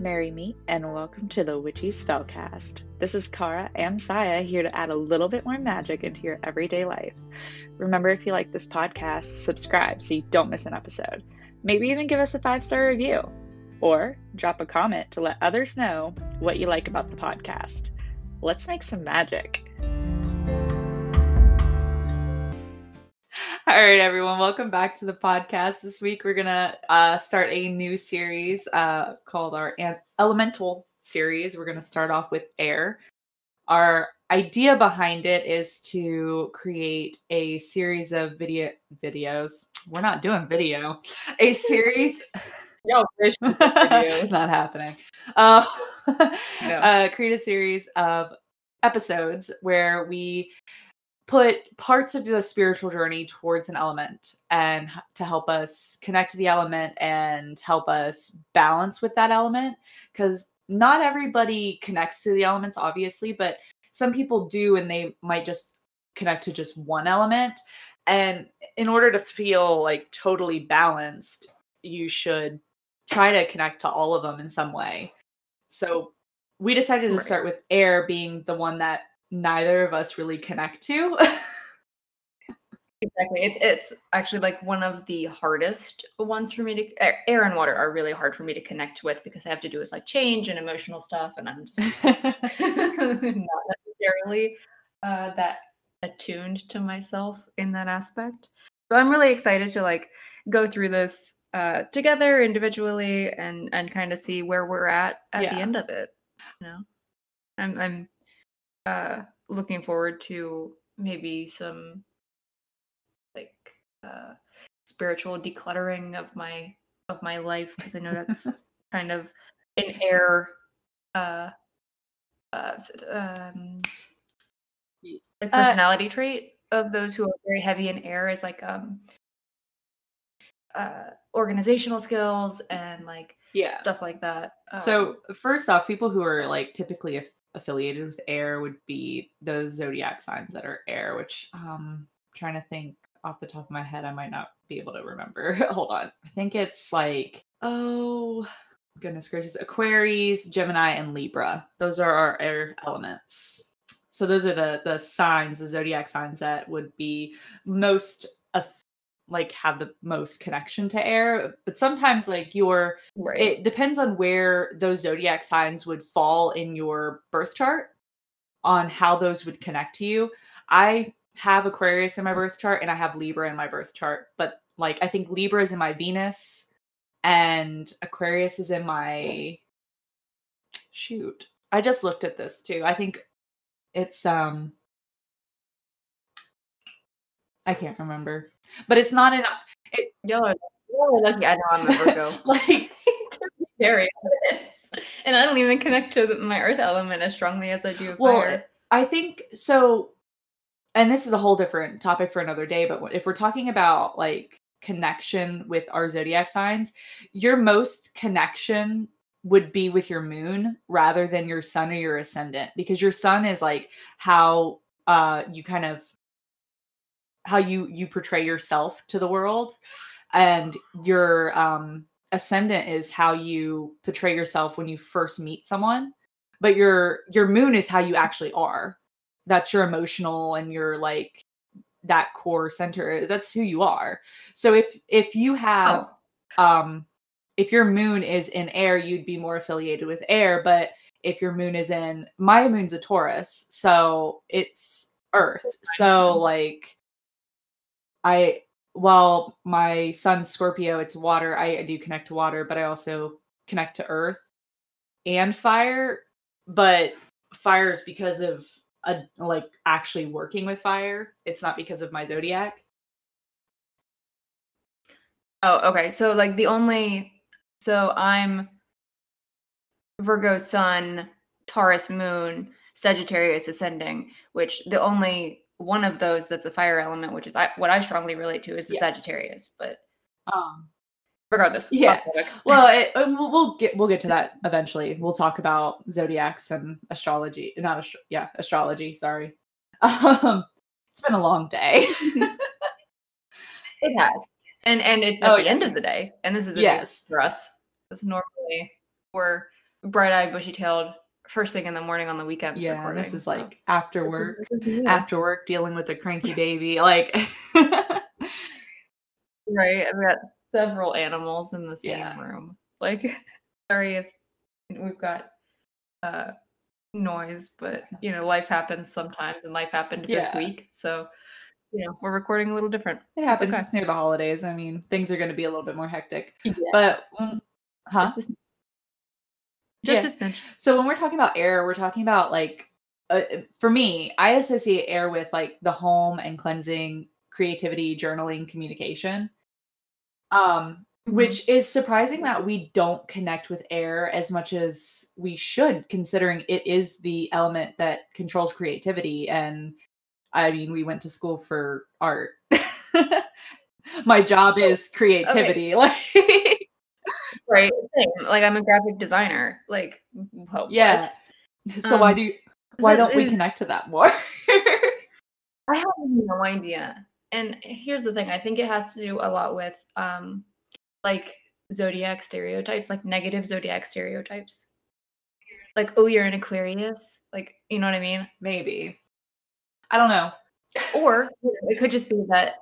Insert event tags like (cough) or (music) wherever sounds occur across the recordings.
Merry meet and welcome to the Witchy Spellcast. This is Cara and Sia here to add a little bit more magic into your everyday life. Remember, if you like this podcast, subscribe so you don't miss an episode. Maybe even give us a five star review or drop a comment to let others know what you like about the podcast. Let's make some magic. (laughs) All right, everyone, welcome back to the podcast. This week, we're going to uh, start a new series uh, called our An- Elemental series. We're going to start off with air. Our idea behind it is to create a series of video videos. We're not doing video, a (laughs) series. Yo, (laughs) not happening. Uh, No. uh, create a series of episodes where we put parts of the spiritual journey towards an element and to help us connect to the element and help us balance with that element because not everybody connects to the elements obviously but some people do and they might just connect to just one element and in order to feel like totally balanced you should try to connect to all of them in some way so we decided to Right. start with air being the one that neither of us really connect to. Exactly. It's it's actually like one of the hardest ones for me to air, and water are really hard for me to connect with because I have to do with like change and emotional stuff and I'm just (laughs) (laughs) not necessarily uh, that attuned to myself in that aspect. So I'm really excited to like go through this uh, together individually and and kind of see where we're at at Yeah. the end of it. You know, I'm I'm uh, looking forward to maybe some like uh, spiritual decluttering of my of my life because I know that's (laughs) kind of an air uh uh um like uh, personality trait of those who are very heavy in air is like um uh organizational skills and like yeah. stuff like that um, So first off, people who are like typically affiliated with air would be those zodiac signs that are air, which um I'm trying to think off the top of my head, I might not be able to remember. (laughs) Hold on. I think it's like oh goodness gracious, Aquarius, Gemini, and Libra. Those are our air elements. So those are the the signs, the zodiac signs that would be most like have the most connection to air. But sometimes like your right it depends on where those zodiac signs would fall in your birth chart on how those would connect to you. I have Aquarius in my birth chart and I have Libra in my birth chart, but like I think Libra is in my Venus and Aquarius is in my shoot. I just looked at this too. I think it's um I can't remember. But it's not in y'all are, y'all are lucky I know I'm a Virgo (laughs) like (laughs) very honest. and I don't even connect to my earth element as strongly as I do Well, fire. I think so. And this is a whole different topic for another day. But if we're talking about like connection with our zodiac signs, your most connection would be with your moon rather than your sun or your ascendant because your sun is like how uh you kind of how you you portray yourself to the world and your um ascendant is how you portray yourself when you first meet someone but your your moon is how you actually are. That's your emotional and your like that core center that's who you are. So if if you have um if your moon is in air you'd be more affiliated with air but if your moon is in my moon's a taurus so it's earth. so like i while my sun's scorpio it's water I, I do connect to water but i also connect to earth and fire but fire is because of a, like actually working with fire it's not because of my zodiac Oh, okay. So like the only so I'm Virgo sun, Taurus moon, Sagittarius ascending, which the only one of those that's a fire element, which is I, what I strongly relate to, is the Yeah. Sagittarius. But um regardless, Yeah. (laughs) well it, we'll we'll get we'll get to that eventually we'll talk about zodiacs and astrology not astro- yeah astrology sorry (laughs) um it's been a long day it has, and and it's at Oh, the yeah. end of the day, and this is a Yes. for us because normally we're bright-eyed, bushy-tailed first thing in the morning on the weekends. Yeah, this is so. like after work. This is- yeah. After work, dealing with a cranky (laughs) baby, like (laughs) Right. I've got several animals in the same Yeah. room. Like, (laughs) sorry if we've got uh noise, but you know, life happens sometimes and life happened this week. So, you know, we're recording a little different. it happens okay. near the holidays. I mean, things are going to be a little bit more hectic. Yeah. But mm, huh? Just, Yeah. smidge. So when we're talking about air, we're talking about like uh, for me, I associate air with like the home and cleansing, creativity, journaling, communication. Um Mhm. which is surprising that we don't connect with air as much as we should considering it is the element that controls creativity and I mean, we went to school for art. (laughs) My job is creativity. (laughs) Like Right. Same. Like I'm a graphic designer. Like wha- what? yeah. So why Um, do you, why don't we connect to that more? (laughs) I have no idea. And here's the thing, I think it has to do a lot with um like zodiac stereotypes, like negative zodiac stereotypes. Like, oh, you're an Aquarius. Like, you know what I mean? Maybe. I don't know. Or you know, it could just be that,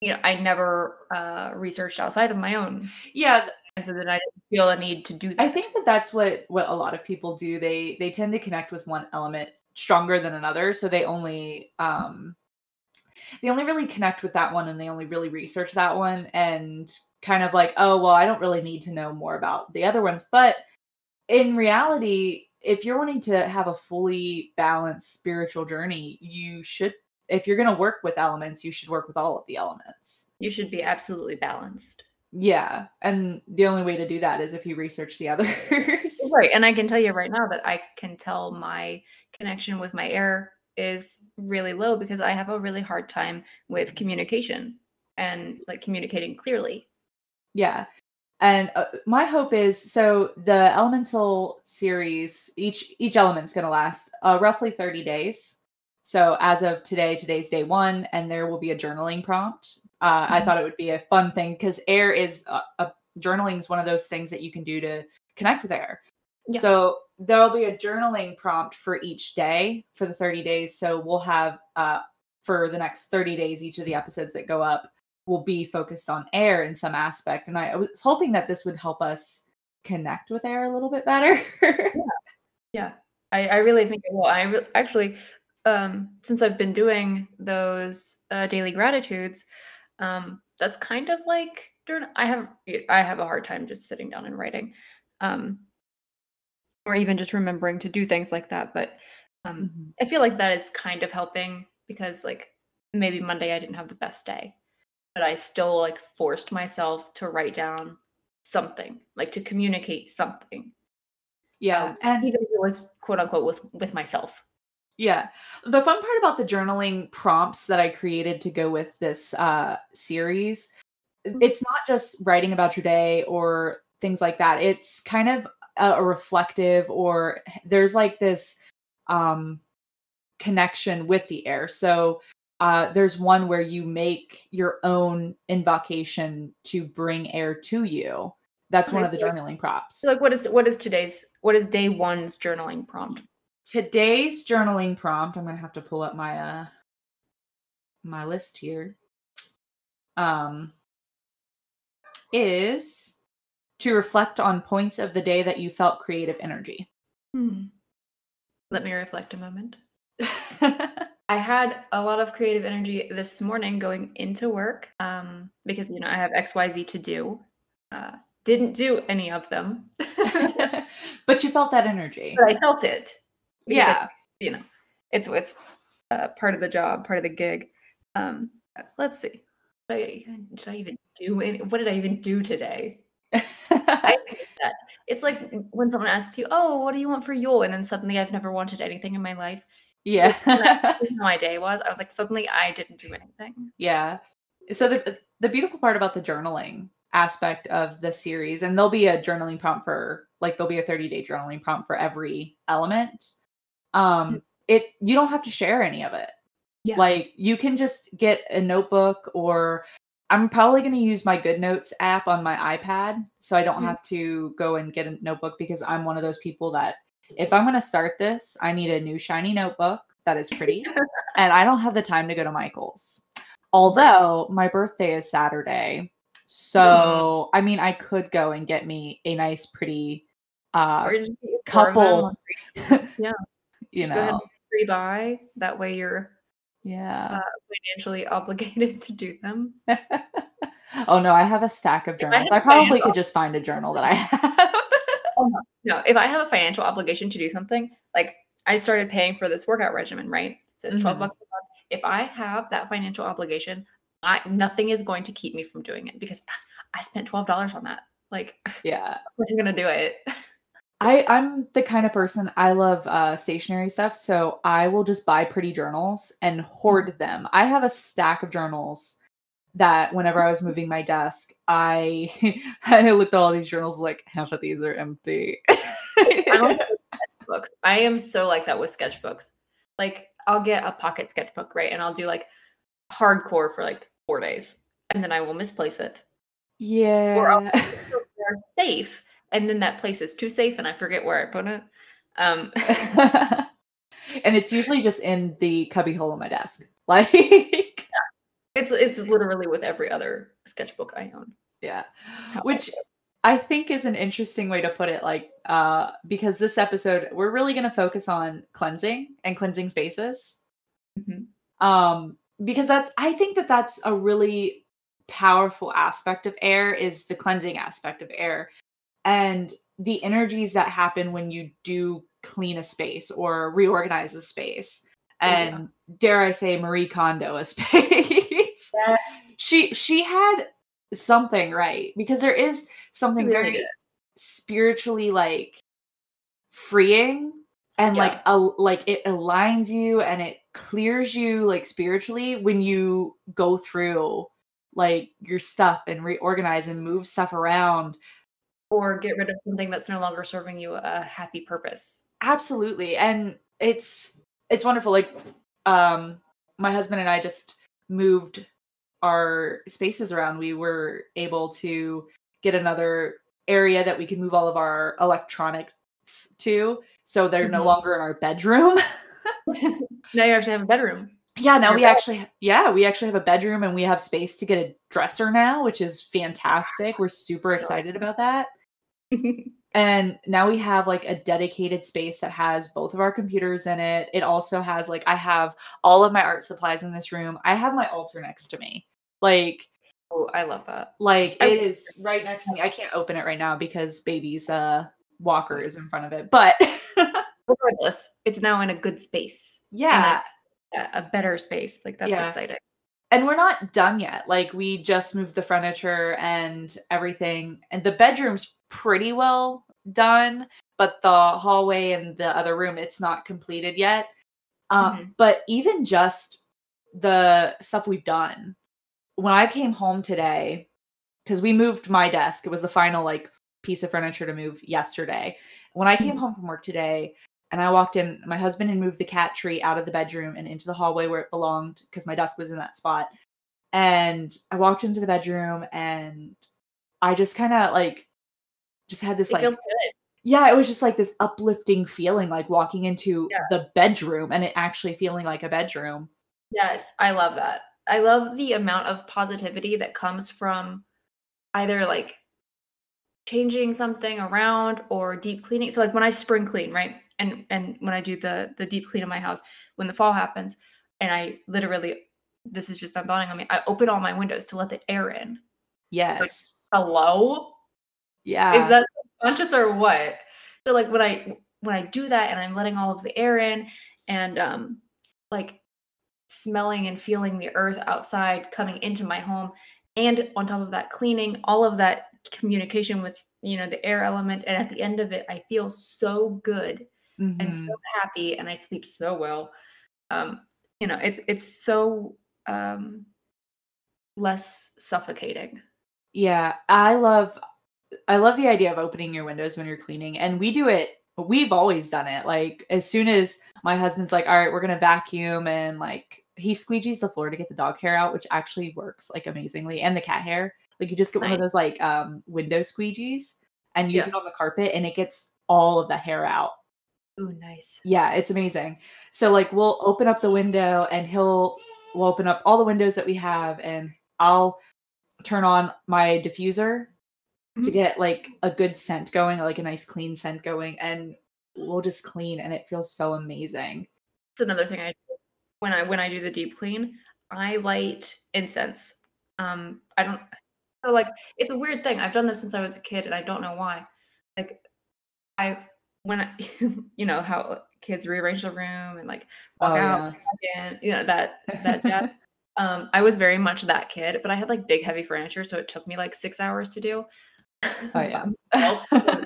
you know, I never uh researched outside of my own. Yeah, And so that I didn't feel a need to do that. I think that that's what what a lot of people do. They they tend to connect with one element stronger than another, so they only um they only really connect with that one and they only really research that one and kind of like, oh, well, I don't really need to know more about the other ones. But in reality, if you're wanting to have a fully balanced spiritual journey, you should if you're going to work with elements, you should work with all of the elements. you should be absolutely balanced. Yeah, and the only way to do that is if you research the (laughs) others. Right. And I can tell you right now that I can tell my connection with my air is really low because I have a really hard time with communication and like communicating clearly. Yeah. And uh, my hope is so the elemental series each each element's going to last uh, roughly 30 days. So as of today, today's day 1 and there will be a journaling prompt. Uh, I Mhm. thought it would be a fun thing cuz air is uh, a journaling is one of those things that you can do to connect with air. Yeah. So there'll be a journaling prompt for each day for the 30 days. So we'll have uh for the next 30 days each of the episodes that go up will be focused on air in some aspect. And I, I was hoping that this would help us connect with air a little bit better. Yeah. (laughs) I, I really think it will. I re- actually, um, since I've been doing those uh, daily gratitudes, um, that's kind of like during, I have I have a hard time just sitting down and writing, um, or even just remembering to do things like that. But um, Mhm. I feel like that is kind of helping because like maybe Monday I didn't have the best day, but I still like forced myself to write down something, like to communicate something, yeah. um, And even if it was quote unquote with with myself. Yeah. The fun part about the journaling prompts that I created to go with this uh, series, Mm. it's not just writing about your day or things like that. It's kind of a, a reflective or there's like this um connection with the air. So uh, there's one where you make your own invocation to bring air to you. That's one of the journaling prompts. So like what is what is today's what is day one's journaling prompt? Today's journaling prompt, I'm gonna have to pull up my uh my list here. Um is to reflect on points of the day that you felt creative energy. Hmm. Let me reflect a moment. (laughs) I had a lot of creative energy this morning going into work um, because you know I have X Y Z to do. Uh, didn't do any of them, (laughs) (laughs) but you felt that energy. but I felt it. Yeah. you know, it's it's uh, part of the job, part of the gig. Um, let's see. Did I, did I even do any, what did I even do today? (laughs) I that. It's like when someone asks you, "Oh, what do you want for Yule?" and then suddenly I've never wanted anything in my life. yeah. And that's (laughs) how my day was. I was like, suddenly I didn't do anything. Yeah. So the the beautiful part about the journaling aspect of the series, and there'll be a journaling prompt for like there'll be a 30 day journaling prompt for every element. Um, it you don't have to share any of it. Yeah. Like you can just get a notebook or I'm probably going to use my Good Notes app on my iPad so I don't Mhm. have to go and get a notebook because I'm one of those people that if I'm going to start this, I need a new shiny notebook that is pretty (laughs) and I don't have the time to go to Michael's. Although my birthday is Saturday. So, I mean, I could go and get me a nice pretty uh Or just get your four of them couple, Yeah. You Just go ahead know. pre-buy. That way you're Yeah. uh, financially (laughs) obligated to do them. (laughs) oh no, I have a stack of journals. I I probably could just find a journal that I have. No, if I have a financial obligation to do something, like I started paying for this workout regimen, right? So it's 12 Mhm. bucks a month. If I have that financial obligation, I nothing is going to keep me from doing it because I spent $12 on that. Like, yeah. (laughs) I'm gonna do it. I I'm the kind of person I love uh stationery stuff, so I will just buy pretty journals and hoard them. I have a stack of journals that whenever I was moving my desk, I (laughs) I looked at all these journals like half of these are empty. I'm like that (laughs) with sketchbooks. I am so like that with sketchbooks. Like I'll get a pocket sketchbook, right? And I'll do like hardcore for like four days. And then I will misplace it. Or I'll yeah. so they're safe. And then that place is too safe and I forget where I put it. Um (laughs) (laughs) and it's usually just in the cubby hole on my desk. (laughs) Like it's it's literally with every other sketchbook I own. yeah. Which. I think is an interesting way to put it like uh because this episode we're really going to focus on cleansing and cleansing spaces. Mhm. Um because that's I think that that's a really powerful aspect of air is the cleansing aspect of air and the energies that happen when you do clean a space or reorganize a space Oh, yeah. and dare I say Marie Kondo a (laughs) space. Yeah. she she had something right because there is something really very spiritually like freeing and Yeah. like a, like it aligns you and it clears you like spiritually when you go through like your stuff and reorganize and move stuff around Or get rid of something that's no longer serving you a happy purpose. absolutely and it's it's wonderful like um my husband and i just moved our spaces around we were able to get another area that we could move all of our electronics to so they're no Mhm. longer in our bedroom (laughs) now you actually have a bedroom. yeah now we bed. actually yeah we actually have a bedroom and we have space to get a dresser now which is fantastic we're super excited about that (laughs) and now we have like a dedicated space that has both of our computers in it it also has like i have all of my art supplies in this room i have my altar next to me like oh, I love that. like I- it is right next to me i can't open it right now because baby's uh walker is in front of it but (laughs) Regardless, it's now in a good space. yeah A, a better space. Like that's Yeah. exciting. And we're not done yet like we just moved the furniture and everything and the bedroom's pretty well done but the hallway and the other room it's not completed yet um, Mhm. but even just the stuff we've done when i came home today because we moved my desk it was the final like piece of furniture to move yesterday when i came Mhm. home from work today and i walked in my husband had moved the cat tree out of the bedroom and into the hallway where it belonged because my desk was in that spot and i walked into the bedroom and i just kind of like just had this It like yeah, it was just like this uplifting feeling, like walking into Yeah. the bedroom and it actually feeling like a bedroom. Yes, I love that. I love the amount of positivity that comes from either like changing something around or deep cleaning. So like when I spring clean, right? And and when I do the the deep clean of my house when the fall happens and I literally this is just not dawning on me. I open all my windows to let the air in. Yes. Hello? Yeah. is that conscious or what so like when i when i do that and i'm letting all of the air in and um like smelling and feeling the earth outside coming into my home and on top of that cleaning all of that communication with you know the air element and at the end of it i feel so good and Mhm. so happy and i sleep so well um you know it's it's so um less suffocating Yeah, I love I love the idea of opening your windows when you're cleaning and we do it we've always done it. Like as soon as my husband's like, "All right, we're going to vacuum and like he squeegees the floor to get the dog hair out, which actually works like amazingly, and the cat hair. Like you just get one of those like um window squeegees and use Yeah. it on the carpet, and it gets all of the hair out. Ooh, nice. Yeah, it's amazing. So like we'll open up the window and he'll we'll open up all the windows that we have and I'll turn on my diffuser to Mhm. get like a good scent going, like a nice clean scent going and we'll just clean and it feels so amazing. It's another thing I do when I when I do the deep clean. I light incense. Um, I don't. So like, it's a weird thing. I've done this since I was a kid, and I don't know why. Like, I've when I, (laughs) you know how kids rearrange the room and like walk Oh out yeah. and you know that that (laughs) jazz. um, I was very much that kid, but I had like big heavy furniture, so it took me like six hours to do. Oh (laughs) yeah. so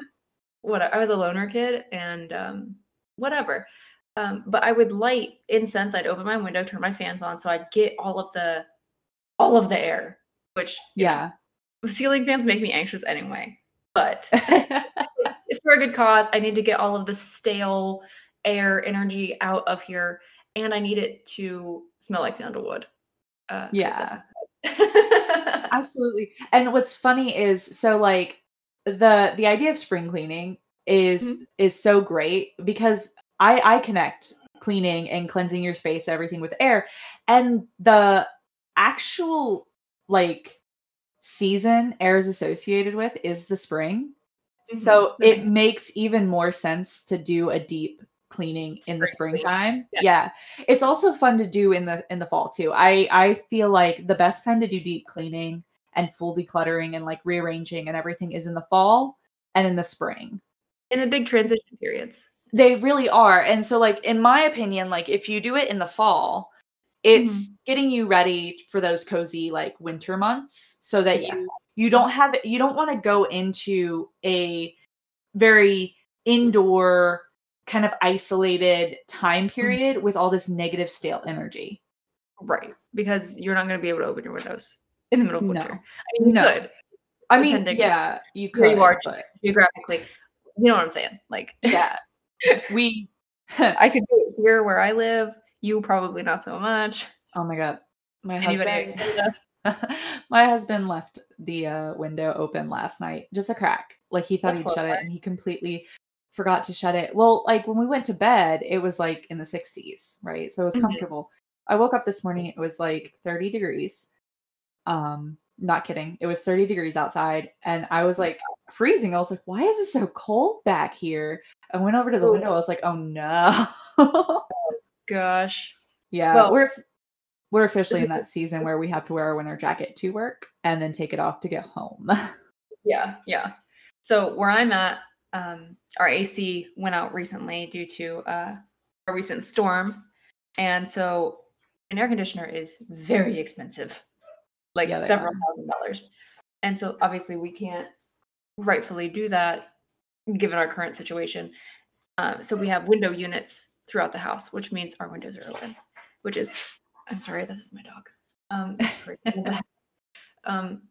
what I was a loner kid and um whatever. Um, but I would light incense, I'd open my window, turn my fans on, so I'd get all of the all of the air, which yeah. ceiling fans make me anxious anyway. But it's for a good cause. I need to get all of the stale air energy out of here, and I need it to smell like sandalwood. Uh, yeah. (laughs) (laughs) Absolutely. And what's funny is so like the the idea of spring cleaning is is so great because I I connect cleaning and cleansing your space everything with air and the actual like season air is associated with is the spring. So Mhm. it makes even more sense to do a deep cleaning in the springtime. Yeah. Yeah. It's also fun to do in the in the fall too. I I feel like the best time to do deep cleaning and full decluttering and like rearranging and everything is in the fall and in the spring. in the big transition periods. They really are. And so like in my opinion, like if you do it in the fall, it's getting you ready for those cozy like winter months so that Yeah. you you don't have you don't want to go into a very indoor kind of isolated time mm. period with all this negative stale energy. Right. Because you're not going to be able to open your windows in the middle of No. winter. I mean, No. could I mean, yeah, you could, you are but geographically. You know what I'm saying? Like, (laughs) yeah, we. (laughs) I could do it here where I live. You probably not so much. oh my god, my Anybody? husband. (laughs) my husband left the uh, window open last night, just a crack. Like he thought That's he'd shut it, and he completely forgot to shut it. Well, like when we went to bed, it was like in the 60s, right? So it was Mhm. comfortable. I woke up this morning, it was like 30 degrees. Um, not kidding. It was 30 degrees outside, and I was like freezing. I was like, why is it so cold back here? I went over to the window. I was like, oh no. Gosh. (laughs) yeah, Well, we're we're officially in that season where we have to wear our winter jacket to work and then take it off to get home. (laughs) Yeah. Yeah. So where I'm at, um, our AC went out recently due to uh, a recent storm. And so an air conditioner is very expensive, like Yeah, several are. thousand dollars. And so obviously we can't rightfully do that given our current situation. Um, so we have window units throughout the house, which means our windows are open, which is, I'm sorry, this is my dog. Um, (laughs) (laughs) um,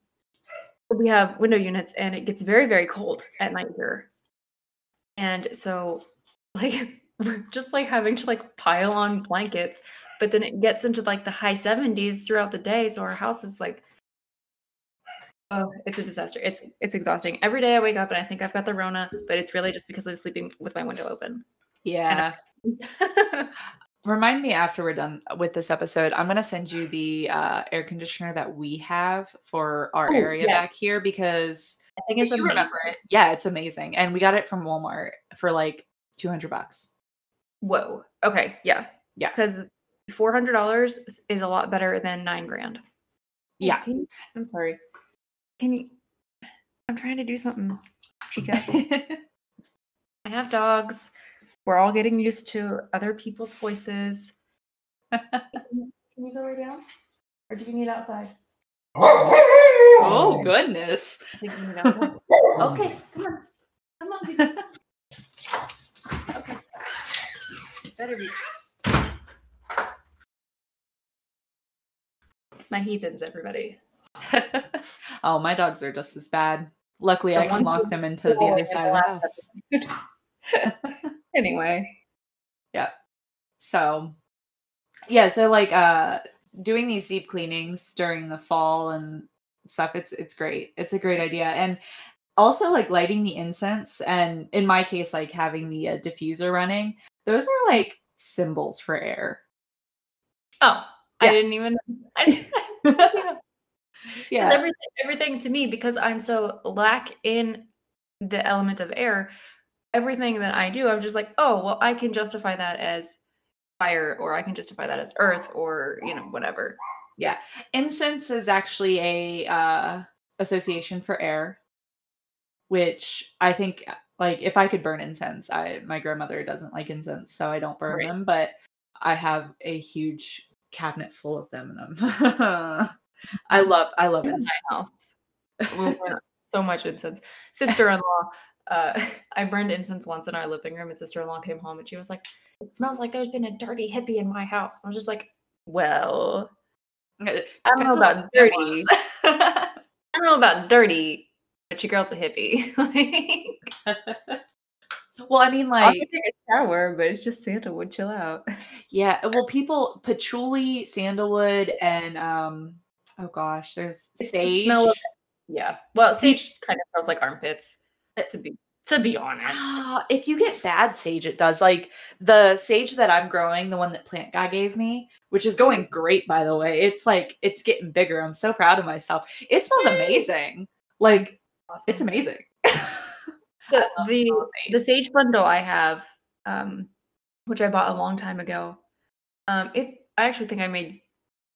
we have window units and it gets very, very cold at night here. And so, (laughs) like, we're just like having to like pile on blankets, but then it gets into like the high 70s throughout the day. So our house is like, oh, it's a disaster. It's it's exhausting. Every day I wake up and I think I've got the Rona, but it's really just because I'm sleeping with my window open. yeah. Remind me after we're done with this episode, I'm going to send you the uh, air conditioner that we have for our Oh, area yeah. back here because I think it's you amazing. remember it. Yeah, it's amazing. And we got it from Walmart for like 200 bucks. Whoa. Okay. Yeah. Yeah. Because four hundred dollars is a lot better than nine grand. Yeah. you- I'm sorry. Can you? I'm trying to do something, Chica. (laughs) (laughs) I have dogs. We're all getting used to other people's voices. Can you can go lay down, or do you need outside? oh, (laughs) goodness. I think you need outside. okay, come on, come on. Because... Okay. Better be. My heathens, everybody. (laughs) oh, my dogs are just as bad. Luckily, The I can lock them into the other side of the house. (laughs) episode. yeah. So, yeah, so like uh doing these deep cleanings during the fall and stuff it's it's great. It's a great idea. And also like lighting the incense and in my case like having the uh, diffuser running. Those are like symbols for air. Oh, I didn't even (laughs) I (laughs) Yeah. everything, everything to me because I'm so lack in the element of air. Everything that I do, I'm just like, oh, well, I can justify that as fire, or I can justify that as earth, or you know, whatever. Yeah, incense is actually a uh, association for air, which I think uh, like if I could burn incense, I my grandmother doesn't like incense, so I don't burn Right. them. But I have a huge cabinet full of them, and I'm (laughs) I love I love In incense. my house, so much incense. Sister-in-law, uh, (laughs) I burned incense once in our living room, and sister-in-law came home, and she was like, "It smells like there's been a dirty hippie in my house." I was just like, "Well, I don't know about the dirty. (laughs) I don't know about dirty, but your girl's a hippie." (laughs) Like, well, I mean, like, like go take a shower, but it's just sandalwood. Chill out. Yeah, well, people patchouli, sandalwood, and um, oh gosh, there's the sage. smell of Yeah. Well, sage kind of smells like armpits. To be to be honest. Ah, if you get bad sage, it does. Like the sage that I'm growing, the one that plant guy gave me, which is going great, by the way. It's like it's getting bigger. I'm so proud of myself. It smells amazing. Like it's amazing. (laughs) The the of the sage. sage bundle I have, um, which I bought a long time ago. Um, it I actually think I made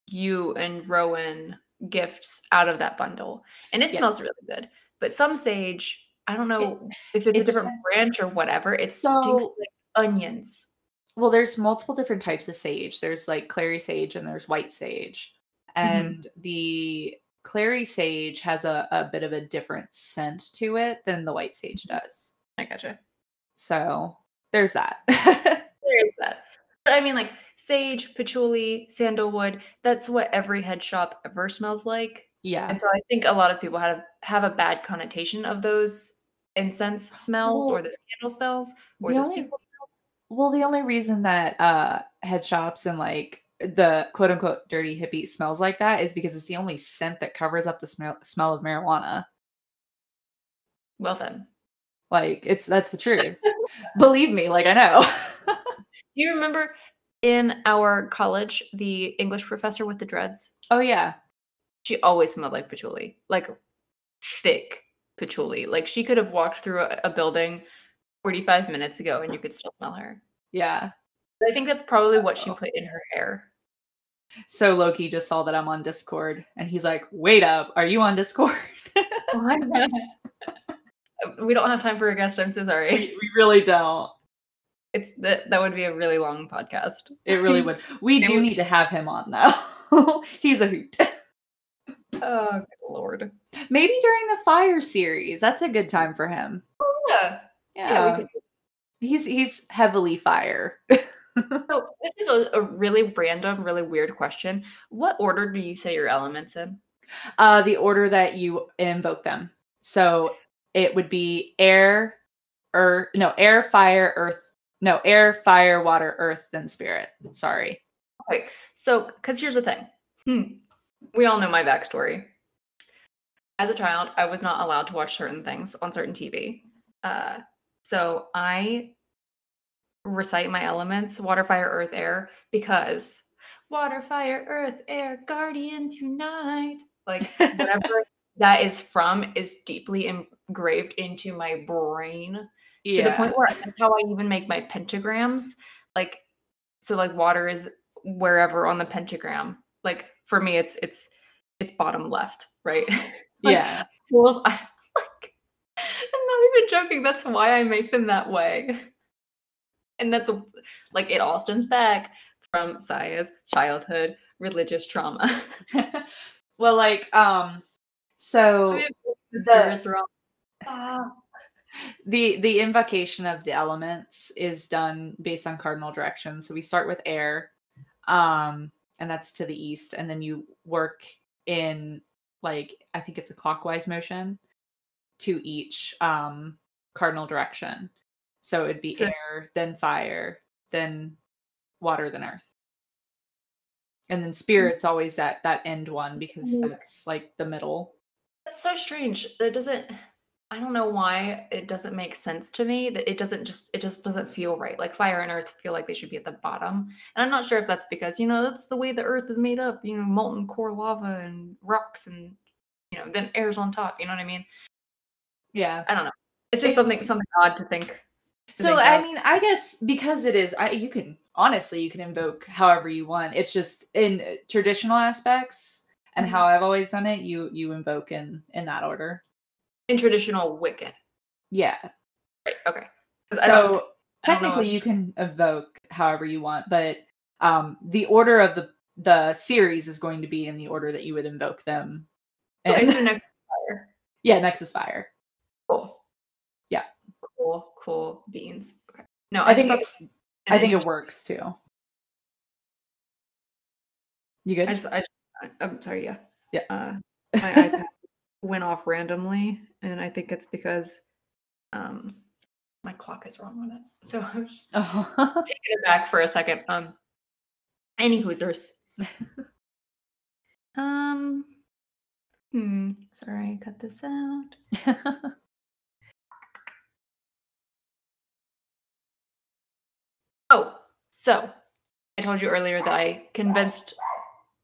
you and Rowan gifts out of that bundle, and it Yes. smells really good. But some sage, I don't know if it's it a different depends. branch or whatever. It stinks like onions. Well, there's multiple different types of sage. There's like clary sage and there's white sage. Mm-hmm. And the clary sage has a, a bit of a different scent to it than the white sage mm-hmm. does. I gotcha. So there's that. (laughs) There is that. But I mean, like sage, patchouli, sandalwood. That's what every head shop ever smells like. yeah. And so I think a lot of people have have a bad connotation of those incense smells or Well, those candle smells or those only- people smells. Well, the only reason that uh head shops and like the quote unquote dirty hippie smells like that is because it's the only scent that covers up the smell smell of marijuana. Well then. Like it's that's the truth. (laughs) Believe me, like I know. (laughs) Do you remember in our college the English professor with the dreads? oh yeah. She always smelled like patchouli, like thick patchouli. Like she could have walked through a, a building 45 minutes ago and you could still smell her. Yeah. I think that's probably what she Oh. put in her hair. So Loki just saw that I'm on Discord and he's like, "Wait up, are you on Discord?" (laughs) we don't have time for a guest. I'm so sorry. we, we really don't. It's that that would be a really long podcast. It really would. We (laughs) do need to have him on though. (laughs) he's a hoot. Oh good lord. Maybe during the fire series. That's a good time for him. Yeah. Yeah. Yeah. he's he's heavily fire. (laughs) so this is a, a really random, really weird question. What order do you say your elements in? uh the order that you invoke them. So it would be air or no, air, fire, earth. No, air, fire, water, earth, then spirit. Sorry. Okay, so because here's the thing. Hmm. We all know my backstory. As a child, I was not allowed to watch certain things on certain TV. Uh, so I recite my elements water, fire, earth, air because water, fire, earth, air, guardians unite. Like whatever (laughs) that is from is deeply engraved into my brain to the point where that's how I even make my pentagrams. Like, so like water is wherever on the pentagram. Like for me, it's it's it's bottom left, right? (laughs) Like, yeah. Well, I, (laughs) like, I'm not even joking. That's why I make them that way. And that's a, like it all stems back from Sia's childhood religious trauma. (laughs) well, like, um, so the the- spirits are all, ah, the the invocation of the elements is done based on cardinal directions. So we start with air, um, and that's to the east, and then you work in like I think it's a clockwise motion to each um cardinal direction. So it'd be So- air, then fire, then water, then earth. and then spirit's always that that end one because Mhm. that's like the middle. That's so strange. That doesn't I don't know why it doesn't make sense to me that it doesn't just it just doesn't feel right. Like fire and earth feel like they should be at the bottom. And I'm not sure if that's because, you know, that's the way the earth is made up, you know, molten core lava and rocks and you know, then air's on top, you know what I mean? Yeah. I don't know. It's just something It's- something odd to think. to So think I mean, I guess because it is, I you can honestly you can invoke however you want. It's just in uh, traditional aspects and Mhm. how I've always done it. You you invoke in in that order. In traditional Wiccan. Yeah. Right. Okay. So I don't know technically, you can evoke however you want, but um, the order of the the series is going to be in the order that you would invoke them. okay, so next (laughs) fire. yeah, Nexus Fire. Cool. Yeah. Cool, cool beans. Okay. No, I I, think it, I think it works too. You good? I just, I just, I'm sorry. Yeah. Yeah. Uh, (laughs) my iPad went off randomly, and I think it's because um my clock is wrong on it. (laughs) So I'm just oh. taking it back for a second. Um, any hoosers. (laughs) um. Hmm. Sorry, cut this out. (laughs) Oh, so I told you earlier that I convinced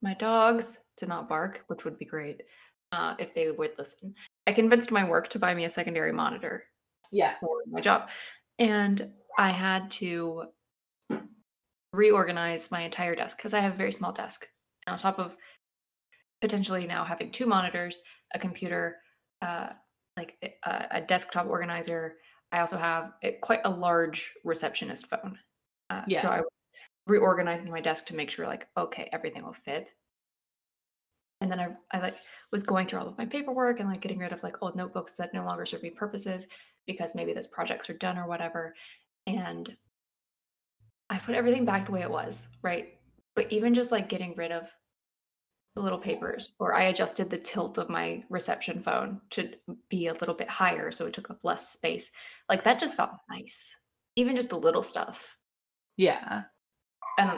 my dogs to not bark, which would be great uh, if they would listen. I convinced my work to buy me a secondary monitor yeah. for my job, and I had to reorganize my entire desk because I have a very small desk. And on top of potentially now having two monitors, a computer, uh, like a, a desktop organizer, I also have a, quite a large receptionist phone. Uh, Yeah. So I was reorganizing my desk to make sure, like, okay, everything will fit. And then I, I like was going through all of my paperwork and like getting rid of like old notebooks that no longer serve me purposes because maybe those projects are done or whatever. And I put everything back the way it was, right? But even just like getting rid of the little papers, or I adjusted the tilt of my reception phone to be a little bit higher so it took up less space. Like that just felt nice. Even just the little stuff. Yeah. And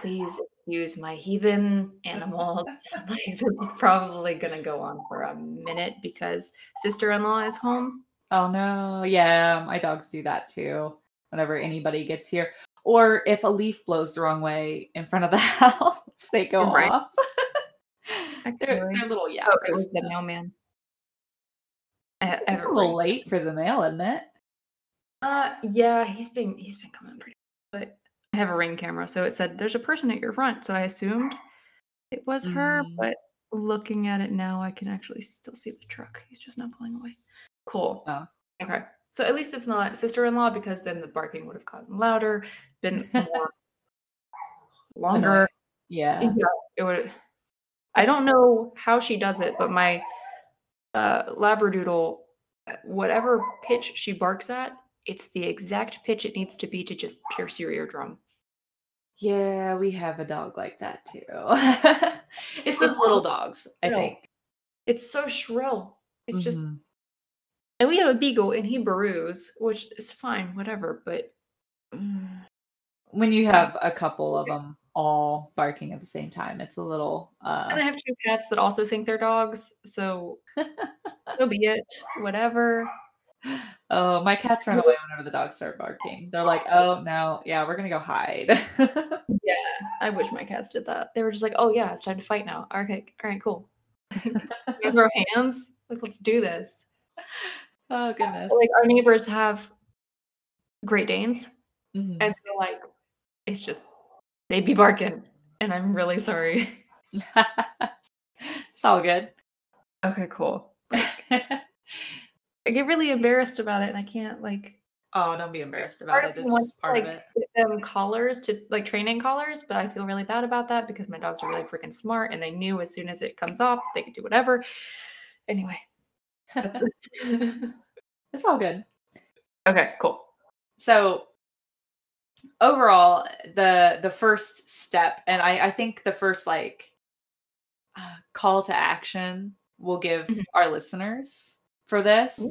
please excuse my heathen animals. (laughs) like, is probably gonna go on for a minute because sister-in-law is home. Oh no. Yeah, my dogs do that too. Whenever anybody gets here, or if a leaf blows the wrong way in front of the (laughs) house, they go Right. off. (laughs) they're, they're little Oh, it was the mailman. I It's a little late for the mail, isn't it? Uh, yeah, he's been he's been coming pretty, but I have a ring camera, so it said there's a person at your front, so I assumed it was her, Mm. but looking at it now, I can actually still see the truck. He's just not pulling away. Cool. Oh. Okay. So at least it's not sister-in-law because then the barking would have gotten louder, been (laughs) more longer. Yeah. Yeah, it would. I don't know how she does it, but my uh, labradoodle, uh, whatever pitch she barks at, it's the exact pitch it needs to be to just pierce your eardrum. Yeah, we have a dog like that too. (laughs) it's those little dogs, I Shrill. think. It's so shrill. It's just, Mhm. and we have a beagle, and he burrows, which is fine, whatever. But mm, when you have a couple of them all barking at the same time, it's a little and I uh have two cats that also think they're dogs, so (laughs) so be it. Whatever. (laughs) Oh, my cats run away whenever the dogs start barking. They're like, "Oh, no. Yeah, we're going to go hide." (laughs) Yeah, I wish my cats did that. They were just like, "Oh yeah, it's time to fight now." Okay, all right, cool. (laughs) We throw hands. Like, let's do this. oh, goodness. Like our neighbors have Great Danes, Mhm. and so like it's just they be barking, and I'm really sorry. (laughs) it's all good. Okay, cool. I get really embarrassed about it, and I can't like. oh, don't be embarrassed about it. It's just part like, of it. them collars to like training collars, but I feel really bad about that because my dogs are really freaking smart, and they knew as soon as it comes off, they could do whatever. Anyway, that's it. (laughs) it's all good. okay. Cool. so overall the the first step and i i think the first like uh, call to action we'll give Mhm. our listeners for this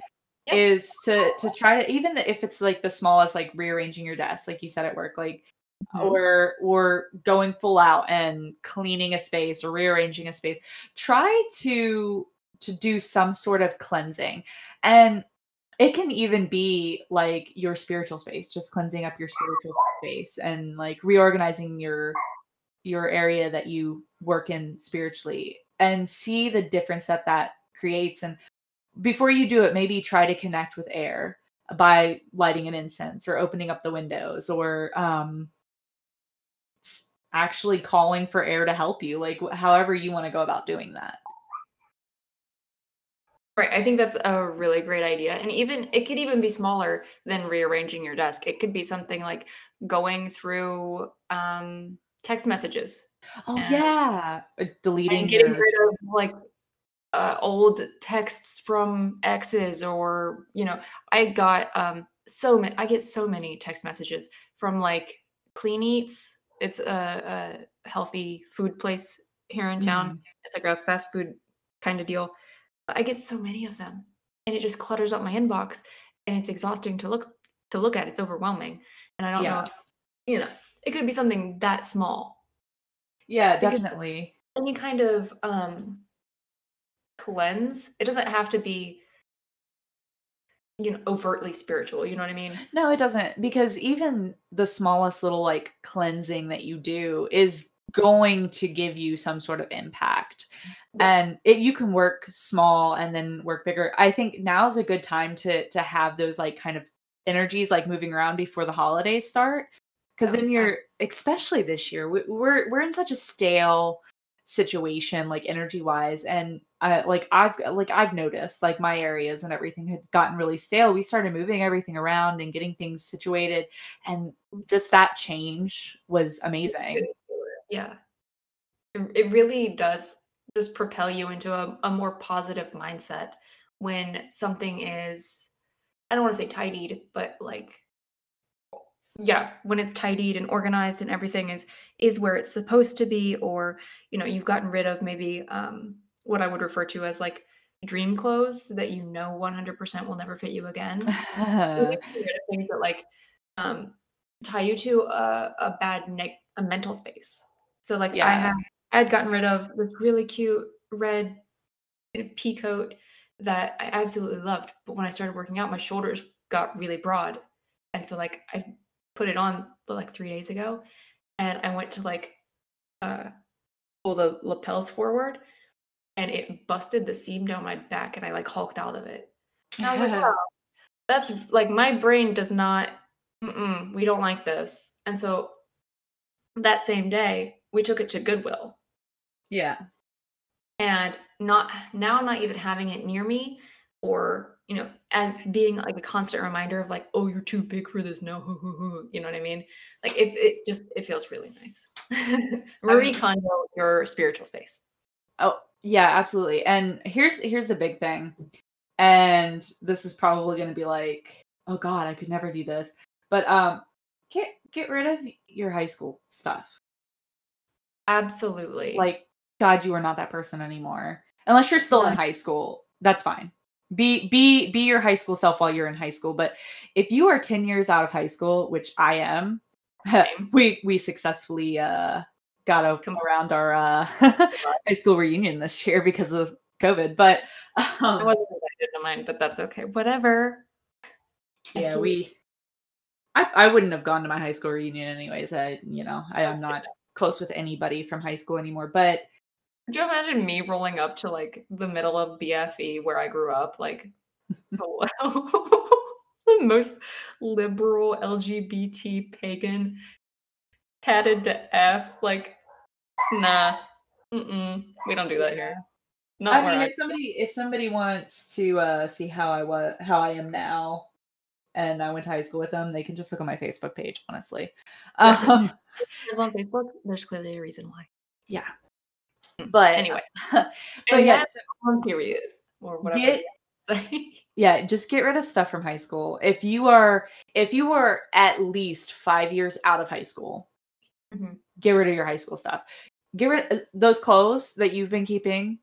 Yeah. is to to try to even if it's like the smallest like rearranging your desk like you said at work like mm-hmm. or or going full out and cleaning a space or rearranging a space try to to do some sort of cleansing and it can even be like your spiritual space just cleansing up your spiritual space and like reorganizing your your area that you work in spiritually and see the difference that that creates and before you do it maybe try to connect with air by lighting an incense or opening up the windows or um actually calling for air to help you like however you want to go about doing that Right. I think that's a really great idea. And even it could even be smaller than rearranging your desk. It could be something like going through um, text messages. Oh yeah, uh, deleting and getting your... rid of like uh, old texts from exes or you know, I got um so many I get so many text messages from like Clean Eats. It's a, a healthy food place here in town. Mm. It's like a fast food kind of deal I get so many of them and it just clutters up my inbox and it's exhausting to look to look at. It's overwhelming. And I don't yeah. know, you know, it could be something that small. Yeah, definitely. Any kind of um cleanse. It doesn't have to be you know overtly spiritual you know what i mean no it doesn't because even the smallest little like cleansing that you do is going to give you some sort of impact yeah. and it, you can work small and then work bigger i think now is a good time to to have those like kind of energies like moving around before the holidays start because oh, then you're especially this year we, we're we're in such a stale situation like energy wise and I like I've like I've noticed like my areas and everything had gotten really stale. We started moving everything around and getting things situated and just that change was amazing. Yeah. It, it really does just propel you into a, a more positive mindset when something is I don't want to say tidied, but like yeah, when it's tidied and organized and everything is is where it's supposed to be, or you know, you've gotten rid of maybe um what I would refer to as like dream clothes that you know 100% will never fit you again. (laughs) things that like um tie you to a, a bad ne- a mental space. So like yeah. I had I had gotten rid of this really cute red pea coat that I absolutely loved. But when I started working out, my shoulders got really broad. And so like I put it on like three days ago and I went to like uh pull the lapels forward and it busted the seam down my back and I like hulked out of it. And I was like, (laughs) oh, that's like my brain does not, we don't like this. And so that same day, we took it to Goodwill. Yeah. And not now, not even having it near me or, you know, as being like a constant reminder of like, oh, you're too big for this. No, you know what I mean? Like, if it just, it feels really nice. (laughs) Marie Kondo, your spiritual space. Oh, yeah, absolutely. And here's here's the big thing. And this is probably going to be like, oh god, I could never do this. But um get get rid of your high school stuff. Absolutely. Like god, you are not that person anymore. Unless you're still in high school, that's fine. Be be be your high school self while you're in high school, but if you are 10 years out of high school, which I am, (laughs) we we successfully uh got to come around our uh, (laughs) high school reunion this year because of COVID. But um, I wasn't invited to mine, but that's okay. Whatever. Yeah, we. I, I wouldn't have gone to my high school reunion anyways. I you know I am not close with anybody from high school anymore. But could you imagine me rolling up to like the middle of BFE where I grew up, like (laughs) (laughs) the most liberal LGBT pagan tatted to F. Like, nah, Mm-mm. we don't do that here. Not I mean, I- if somebody if somebody wants to uh, see how I was how I am now, and I went to high school with them, they can just look on my Facebook page. Honestly, um, it's on Facebook. There's clearly a reason why. Yeah. But anyway, (laughs) but yeah, on period or whatever. Get, (laughs) yeah, just get rid of stuff from high school. If you are if you are at least five years out of high school, mm-hmm. get rid of your high school stuff. Get rid of those clothes that you've been keeping.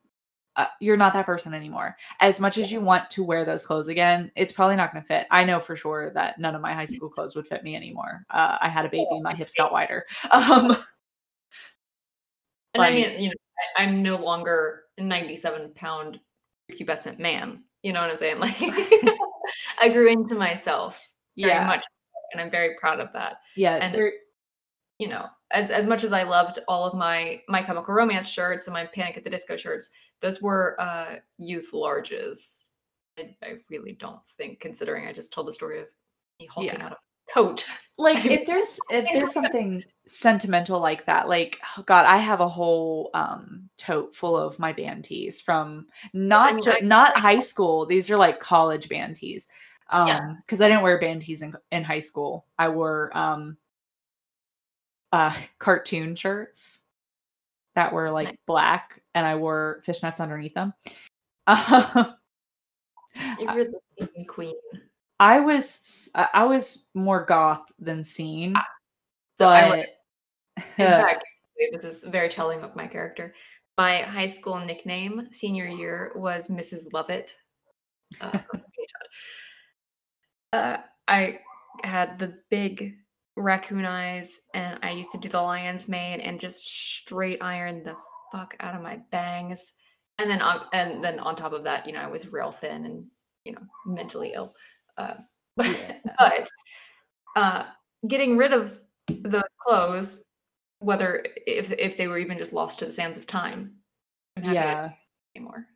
uh, you're not that person anymore. As much as you want to wear those clothes again, it's probably not going to fit. I know for sure that none of my high (laughs) school clothes would fit me anymore. Uh, I had a baby, my hips got wider. Um, and I mean, you know, I, am no longer a 97 pound pubescent man. You know what I'm saying? (laughs) Like, I grew into myself very yeah. much, and I'm very proud of that. Yeah, and you know, as as much as I loved all of my My Chemical Romance shirts and my Panic at the Disco shirts, those were uh, youth larges. I, I really don't think, considering I just told the story of me hulking yeah. out of coat. Like if there's if (laughs) there's something sentimental like that, like oh God, I have a whole um tote full of my band tees from not ju- not high school. These are like college band tees. Um yeah. cuz I didn't wear band tees in in high school. I wore um uh cartoon shirts that were like nice. black and I wore fishnets underneath them. (laughs) You're the scene queen. I was I was more goth than scene, ah, so but (laughs) in fact, (laughs) this is very telling of my character. My high school nickname senior year was Mrs. Lovett. Uh, (laughs) uh, I had the big raccoon eyes, and I used to do the lion's mane and just straight iron the fuck out of my bangs. And then on, and then on top of that, you know, I was real thin and you know mentally ill. Uh, (laughs) but uh, getting rid of those clothes, whether if if they were even just lost to the sands of time, yeah, anymore.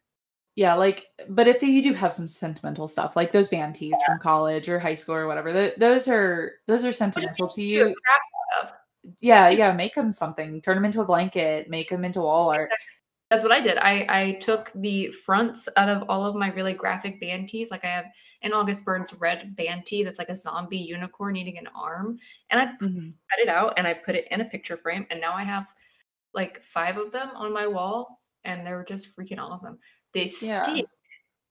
Yeah, like, but if you do have some sentimental stuff, like those band tees yeah. from college or high school or whatever, th- those are those are sentimental to you. Yeah, yeah, make them something. Turn them into a blanket. Make them into wall art. That's what I did. I I took the fronts out of all of my really graphic band tees. Like I have an August Burns Red band tee that's like a zombie unicorn eating an arm, and I mm-hmm. cut it out and I put it in a picture frame, and now I have like five of them on my wall, and they're just freaking awesome. They yeah. stink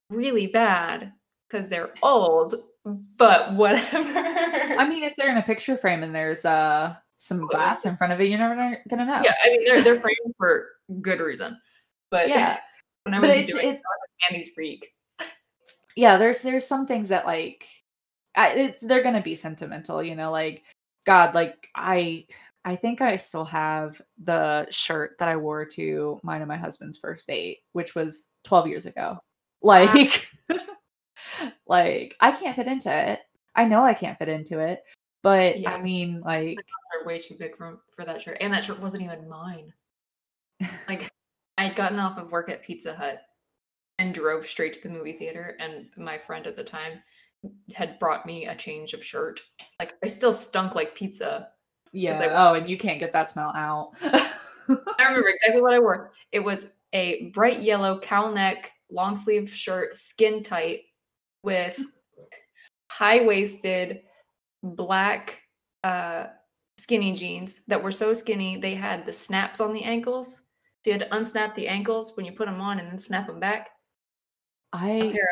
really bad because they're old, but (laughs) whatever. I mean, if they're in a picture frame and there's uh some glass in front of it, you're never gonna know. Yeah, I mean they're they're framed for good reason. But yeah, when I was it's, doing it's, Andy's freak. Yeah, there's there's some things that like I, it's they're gonna be sentimental, you know, like God, like I I think I still have the shirt that I wore to mine and my husband's first date, which was 12 years ago. Like, (laughs) like I can't fit into it. I know I can't fit into it, but yeah. I mean, like, are way too big for for that shirt, and that shirt wasn't even mine. (laughs) like, I had gotten off of work at Pizza Hut and drove straight to the movie theater, and my friend at the time had brought me a change of shirt. Like, I still stunk like pizza yeah. oh, and you can't get that smell out. (laughs) I remember exactly what I wore. It was a bright yellow cowl neck, long sleeve shirt, skin tight, with high waisted black uh, skinny jeans that were so skinny they had the snaps on the ankles. So you had to unsnap the ankles when you put them on and then snap them back. I a pair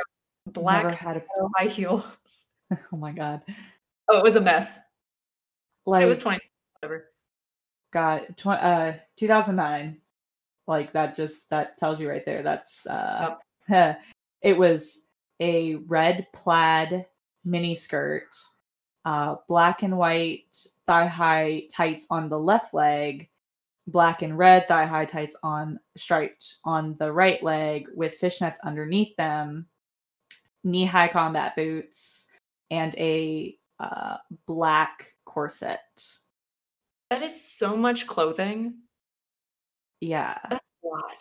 of black had a (laughs) high heels. (laughs) Oh my god. Oh, it was a mess. Like it was 20 whatever. Got tw- uh 2009. Like that just that tells you right there. That's uh yep. (laughs) it was a red plaid mini skirt, uh black and white thigh high tights on the left leg, black and red thigh high tights on striped on the right leg with fishnets underneath them, knee high combat boots, and a uh, black corset. That is so much clothing. Yeah. That's a lot.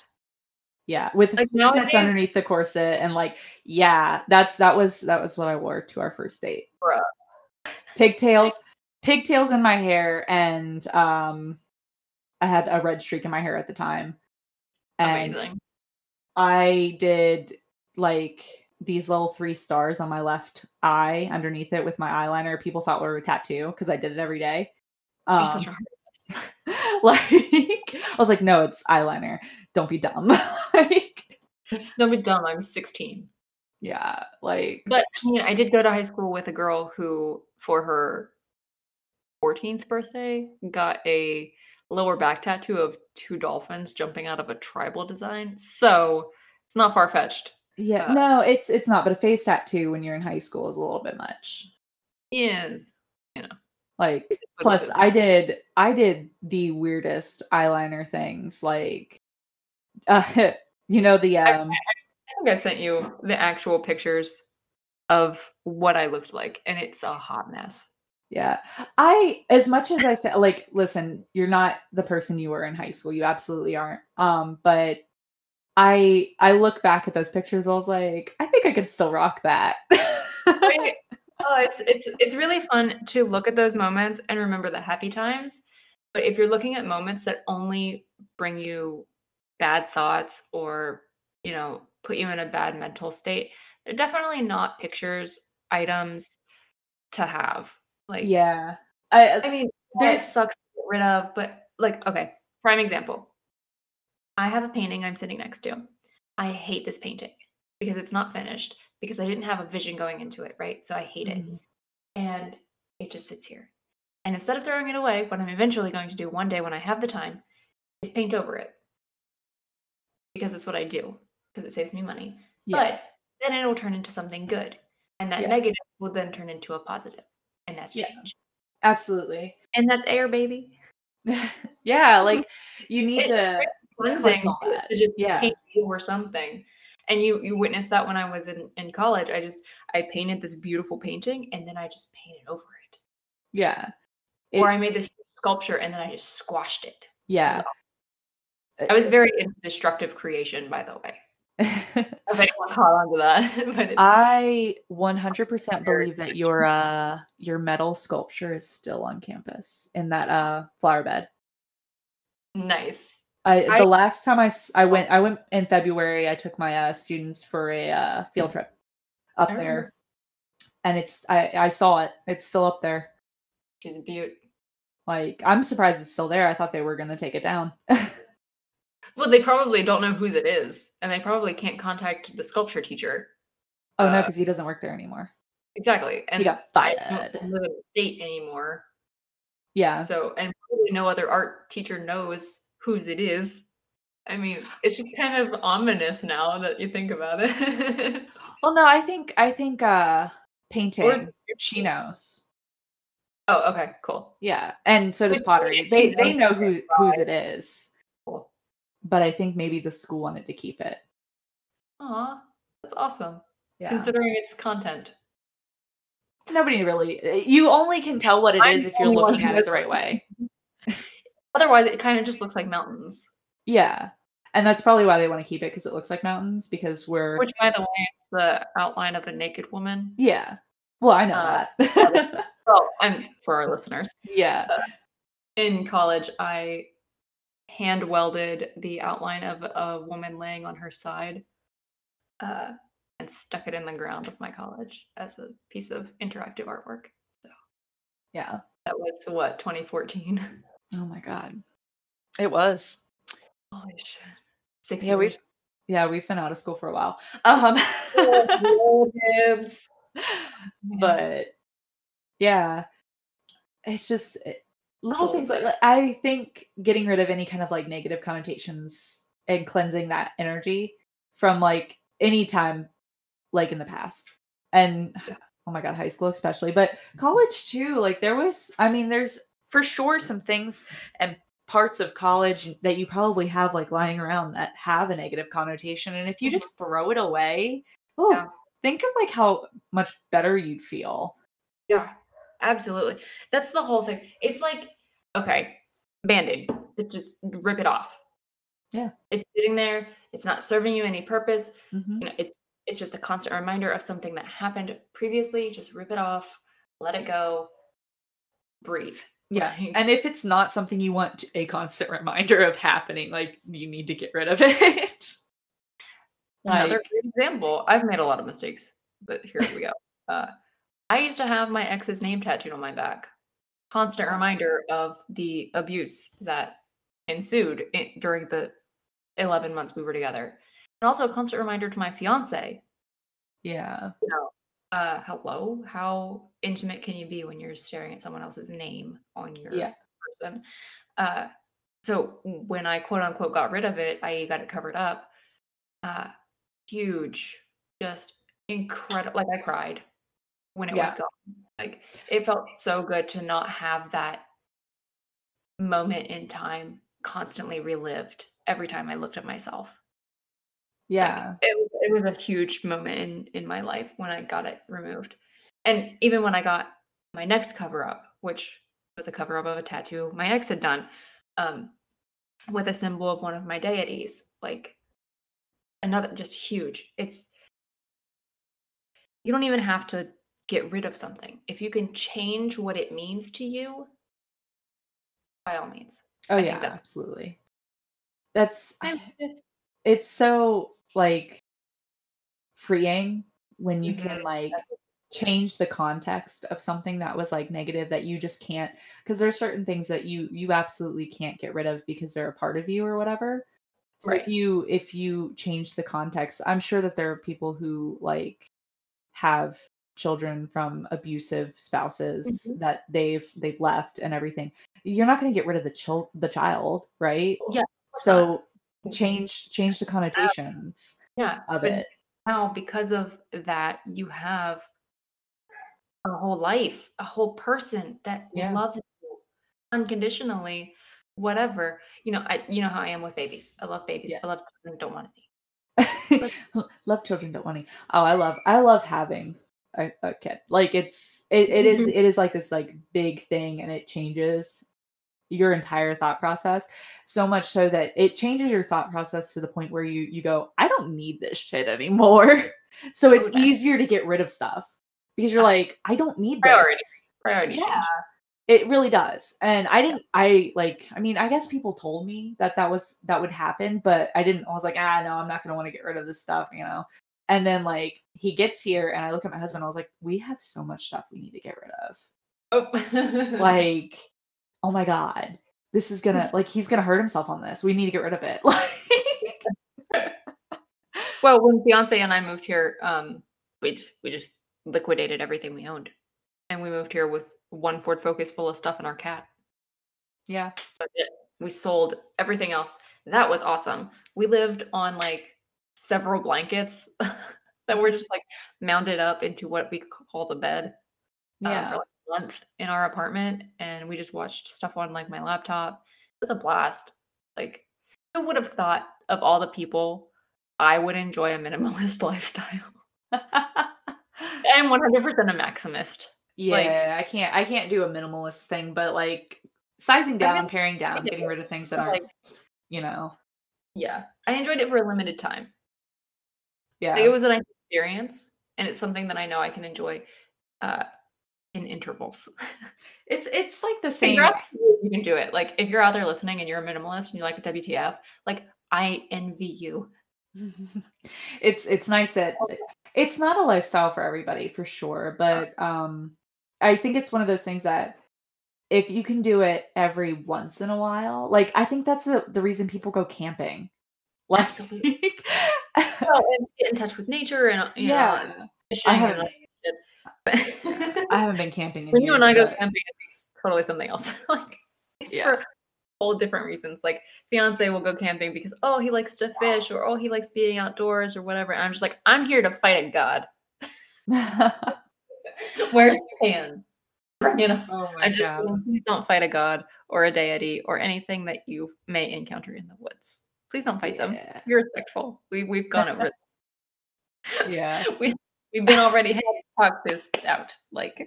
Yeah, with like nowadays, underneath the corset and like yeah, that's that was that was what I wore to our first date. Bruh. Pigtails, pigtails in my hair and um I had a red streak in my hair at the time. And Amazing. I did like these little three stars on my left eye underneath it with my eyeliner. People thought were a tattoo because I did it every day. Um, (laughs) like I was like, no, it's eyeliner. Don't be dumb. (laughs) like don't be dumb. I'm 16. Yeah, like but I mean, I did go to high school with a girl who, for her 14th birthday, got a lower back tattoo of two dolphins jumping out of a tribal design. So It's not far fetched. Yeah, Uh, no, it's it's not, but a face tattoo when you're in high school is a little bit much. Yes. you know like plus. I did I did the weirdest eyeliner things like uh (laughs) you know the I- um I think I've sent you the actual pictures of what I looked like, and it's a hot mess. Yeah. I as much as I said like listen, you're not the person you were in high school. You absolutely aren't. Um but I I look back at those pictures I was like, I think I could still rock that. Right? (laughs) oh, it's it's it's really fun to look at those moments and remember the happy times. But if you're looking at moments that only bring you bad thoughts or, you know, put you in a bad mental state, they're definitely not pictures, items to have. Like, yeah. I I mean, there's sucks to get rid of, but like, okay, prime example. I have a painting I'm sitting next to. I hate this painting because it's not finished, because I didn't have a vision going into it, right? So I hate it. Mhm. And it just sits here. And instead of throwing it away, what I'm eventually going to do one day when I have the time is paint over it. Because it's what I do, because it saves me money. yeah. But then it'll turn into something good. And that Yeah. negative will then turn into a positive. And that's Yeah. change. Absolutely. And that's air, baby. (laughs) yeah, like you need It- to cleansing to just Yeah. paint over something. And you you witnessed that when I was in, in college. I just I painted this beautiful painting and then I just painted over it. yeah. or I made this sculpture and then I just squashed it. yeah. Uh, I was uh very into destructive creation, by the way. If anyone caught on to that, (laughs) I 100% believe that your uh your metal sculpture is still on campus in that uh flower bed. nice. I, I- the last time I, I went I went in February I took my uh students for a uh field trip up there and it's I I saw it. It's still up there. She's a beaut. Like I'm surprised it's still there. I thought they were going to take it down. (laughs) Well, they probably don't know whose it is, and they probably can't contact the sculpture teacher. oh no Uh, cuz he doesn't work there anymore. Exactly. And He got don't fired. live in the state anymore. Yeah. So, and probably no other art teacher knows whose it is. I mean, it's just kind of ominous now that you think about it. (laughs) Well, no, I think I think uh painting she knows. oh, okay, cool. Yeah, and so does pottery. They they know who whose it is. But I think maybe the school wanted to keep it. Aw, that's awesome. Yeah, Considering its content. nobody really. You only can tell what it I'm is if you're looking at it the right way. Otherwise, it kind of just looks like mountains. Yeah, and that's probably why they want to keep it because it looks like mountains. Because we're Which, by the way, is the outline of a naked woman. yeah. Well, I know Uh, that. Well, (laughs) I'm for our listeners. yeah. In college, I hand welded the outline of a woman laying on her side uh, and stuck it in the ground of my college as a piece of interactive artwork. So Yeah. that was what 2014. Oh my god. It was. Holy shit! Six Yeah, we've years. yeah we've been out of school for a while. Um. Oh, (laughs) (laughs) but yeah it's just it- little Cool. things like like, i think getting rid of any kind of like negative connotations and cleansing that energy from like any time like in the past and Yeah. (sighs) oh my god high school especially but college too like there was i mean there's for sure some things and parts of college that you probably have like lying around that have a negative connotation and if you Mhm. just throw it away oh Yeah. think of like how much better you'd feel Yeah, absolutely. That's the whole thing. It's like, okay, band-aid. Just, just rip it off. Yeah. It's sitting there. It's not serving you any purpose. Mhm. You know, it's it's just a constant reminder of something that happened previously. Just rip it off, let it go, breathe. Yeah. And if it's not something you want a constant (laughs) reminder of happening, like you need to get rid of (laughs) it. Another Like- great example. I've made a lot of mistakes, but here we go. Uh, I used to have my ex's name tattooed on my back. Constant reminder of the abuse that ensued during the 11 months we were together. And also a constant reminder to my fiance, yeah. you know, uh, hello, how intimate can you be when you're staring at someone else's name on your Yeah. person? Uh, so when I quote unquote got rid of it, I got it covered up. Uh, huge, just incredible. Like I cried when it was gone. Like it felt so good to not have that moment in time constantly relived every time I looked at myself. Like Yeah. it was it was a huge moment in in my life when I got it removed. And even when I got my next cover up, which was a cover up of a tattoo my ex had done, um, with a symbol of one of my deities, like another just huge. It's you don't even have to get rid of something. If you can change what it means to you, by all means. Oh I yeah, that's absolutely. That's (sighs) it's so like freeing when you can Mhm. like change the context of something that was like negative that you just can't because there's certain things that you you absolutely can't get rid of because they're a part of you or whatever. So if you if you change the context, I'm sure that there are people who like have children from abusive spouses Mhm. that they've they've left and everything. You're not going to get rid of the child the child, right? Yeah, of course not. So change change the Uh connotations Yeah, of but it. now because of that, you have a whole life, a whole person that Yeah. loves you unconditionally, whatever. You know, I you know how I am with babies. I love babies. Yeah. I love children, don't want any. (laughs) Love children, don't want any. Oh, I love I love having a, a kid. Like it's it, it is it is like this like big thing and it changes your entire thought process so much so that it changes your thought process to the point where you you go, I don't need this shit anymore. (laughs) So it's nice. easier to get rid of stuff because you're like, I don't need Priority. this. Priority Yeah. change. It really does. And I didn't I like I mean, I guess people told me that that was that would happen, but I didn't I was like, "Ah, no, I'm not going to want to get rid of this stuff," you know. And then like he gets here and I look at my husband, I was like, "We have so much stuff we need to get rid of." Oh. (laughs) Like, oh my god. This is to like he's to hurt himself on this. We need to get rid of it. (laughs) Like (laughs) Well, when fiance and I moved here, um, we just we just liquidated everything we owned, and we moved here with one Ford Focus full of stuff and our cat. Yeah. We sold everything else. That was awesome. We lived on like several blankets (laughs) that were just like mounded up into what we called the bed uh, Yeah. for like a month in our apartment, and we just watched stuff on like my laptop. It was a blast. Like, who would have thought of all the people I would enjoy a minimalist (laughs) lifestyle? (laughs) I'm 100% a maximist. Like, Yeah, I can't I can't do a minimalist thing, but like sizing down, really paring down, getting rid of things that aren't, like, you know. yeah, I enjoyed it for a limited time. Like, it was a nice experience, and it's something that I know I can enjoy uh, in intervals. (laughs) It's it's like the same you you can do it. Like, if you're out there listening and you're a minimalist and you like WTF, like, I envy you. (laughs) it's it's nice that Oh, it's not a lifestyle for everybody for sure, but um I think it's one of those things that if you can do it every once in a while, like I think that's the the reason people go camping. (laughs) Like Absolutely. Well, (laughs) and get in touch with nature and, uh, you know, Yeah. I haven't. I (laughs) haven't been camping in When you and I go but camping, it's totally something else. (laughs) Like, it's Yeah. for all different reasons. Like, fiance will go camping because, oh, he likes to fish or, oh, he likes being outdoors or whatever. And I'm just like, I'm here to fight a god. Where's your hand? Bring it on. Oh I just god. please don't fight a god or a deity or anything that you may encounter in the woods. Please don't fight them. Be respectful. We we've gone over (laughs) this. Yeah. (laughs) We we've been already had to this out. Like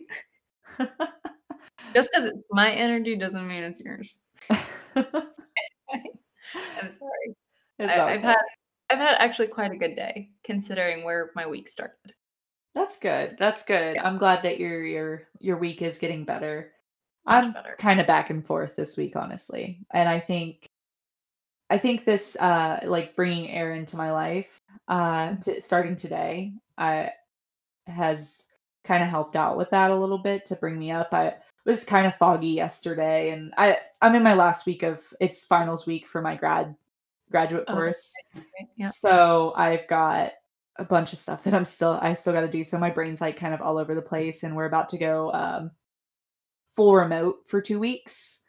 (laughs) just because it's my energy doesn't mean it's yours. I'm sorry. I, i've had I've had actually quite a good day considering where my week started. That's good. That's good. Yeah. I'm glad that your your your week is getting better. Much I'm better. kind of back and forth this week, honestly. And I think I think this uh like bringing air in to my life uh to starting today uh has kind of helped out with that a little bit to bring me up. I was kind of foggy yesterday and I I'm in my last week of it's finals week for my grad graduate Oh, course. okay. Yeah. So I've got a bunch of stuff that I'm still I still got to do. So my brain's like kind of all over the place, and we're about to go um, full remote for two weeks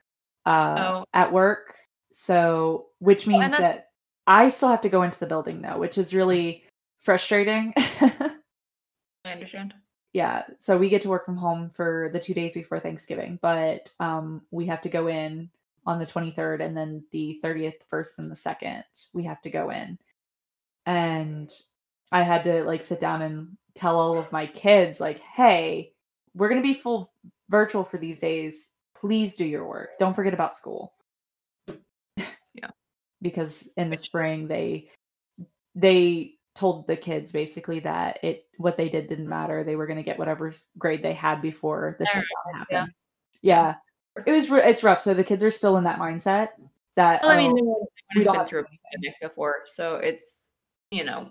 uh, Oh. at work. So which means that's that I still have to go into the building though, which is really frustrating. (laughs) I understand. yeah, so we get to work from home for the 2 days before Thanksgiving, but um we have to go in on the 23rd and then the 30th, 1st and the 2nd, we have to go in. And I had to like sit down and tell all of my kids like, "Hey, we're going to be full virtual for these days. Please do your work. Don't forget about school." Yeah. because in the spring they they told the kids basically that it what they did didn't matter. They were going to get whatever grade they had before the shutdown happened. Yeah. It was it's rough. So the kids are still in that mindset that Well, I mean, oh, we has don't been through a pandemic before, so it's you know,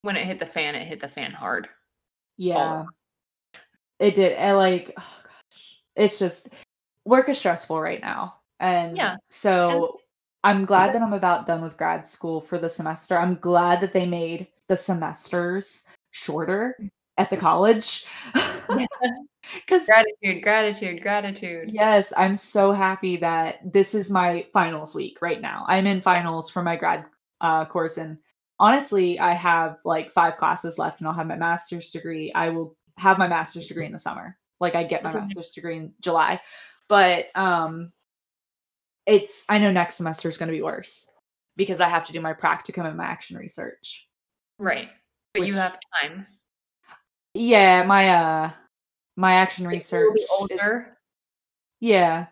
when it hit the fan, it hit the fan hard. Yeah. It did. And like, oh gosh, it's just work is stressful right now. And Yeah, so I'm glad that I'm about done with grad school for the semester. I'm glad that they made the semesters shorter at the college. Because (laughs) Gratitude, gratitude, gratitude. yes, I'm so happy that this is my finals week right now. I'm in finals for my grad uh, course, and honestly, I have like five classes left, and I'll have my master's degree. I will have my master's degree in the summer. Like I get my That's amazing. master's degree in July, but um, it's I know next semester is going to be worse because I have to do my practicum and my action research. Right. But you have time. Yeah, my uh, my action research you'll is older. Yeah.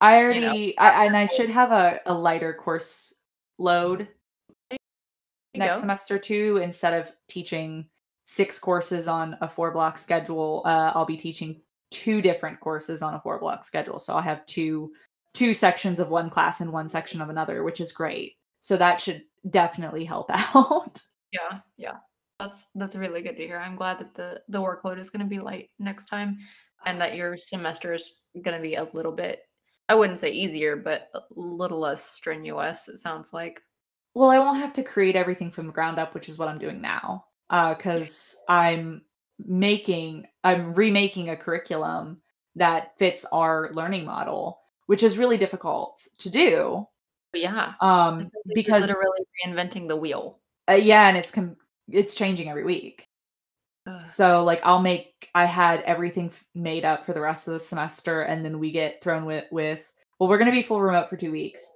I You know, already I and I should have a, a lighter course load next go. semester too. Instead of teaching six courses on a four block schedule, uh, I'll be teaching two different courses on a four block schedule. So I'll have two two sections of one class and one section of another, which is great. So that should definitely help (laughs) out. Yeah, yeah. That's that's really good to hear. I'm glad that the the workload is going to be light next time and that your semester is going to be a little bit I wouldn't say easier, but a little less strenuous it sounds like. Well, I won't have to create everything from the ground up, which is what I'm doing now. Uh, because I'm making, I'm remaking a curriculum that fits our learning model, which is really difficult to do. Yeah, Um, it sounds like because literally reinventing the wheel. uh, yeah, and it's com- it's changing every week. Ugh. So like I'll make I had everything f- made up for the rest of the semester and then we get thrown with with well we're going to be full remote for 2 weeks.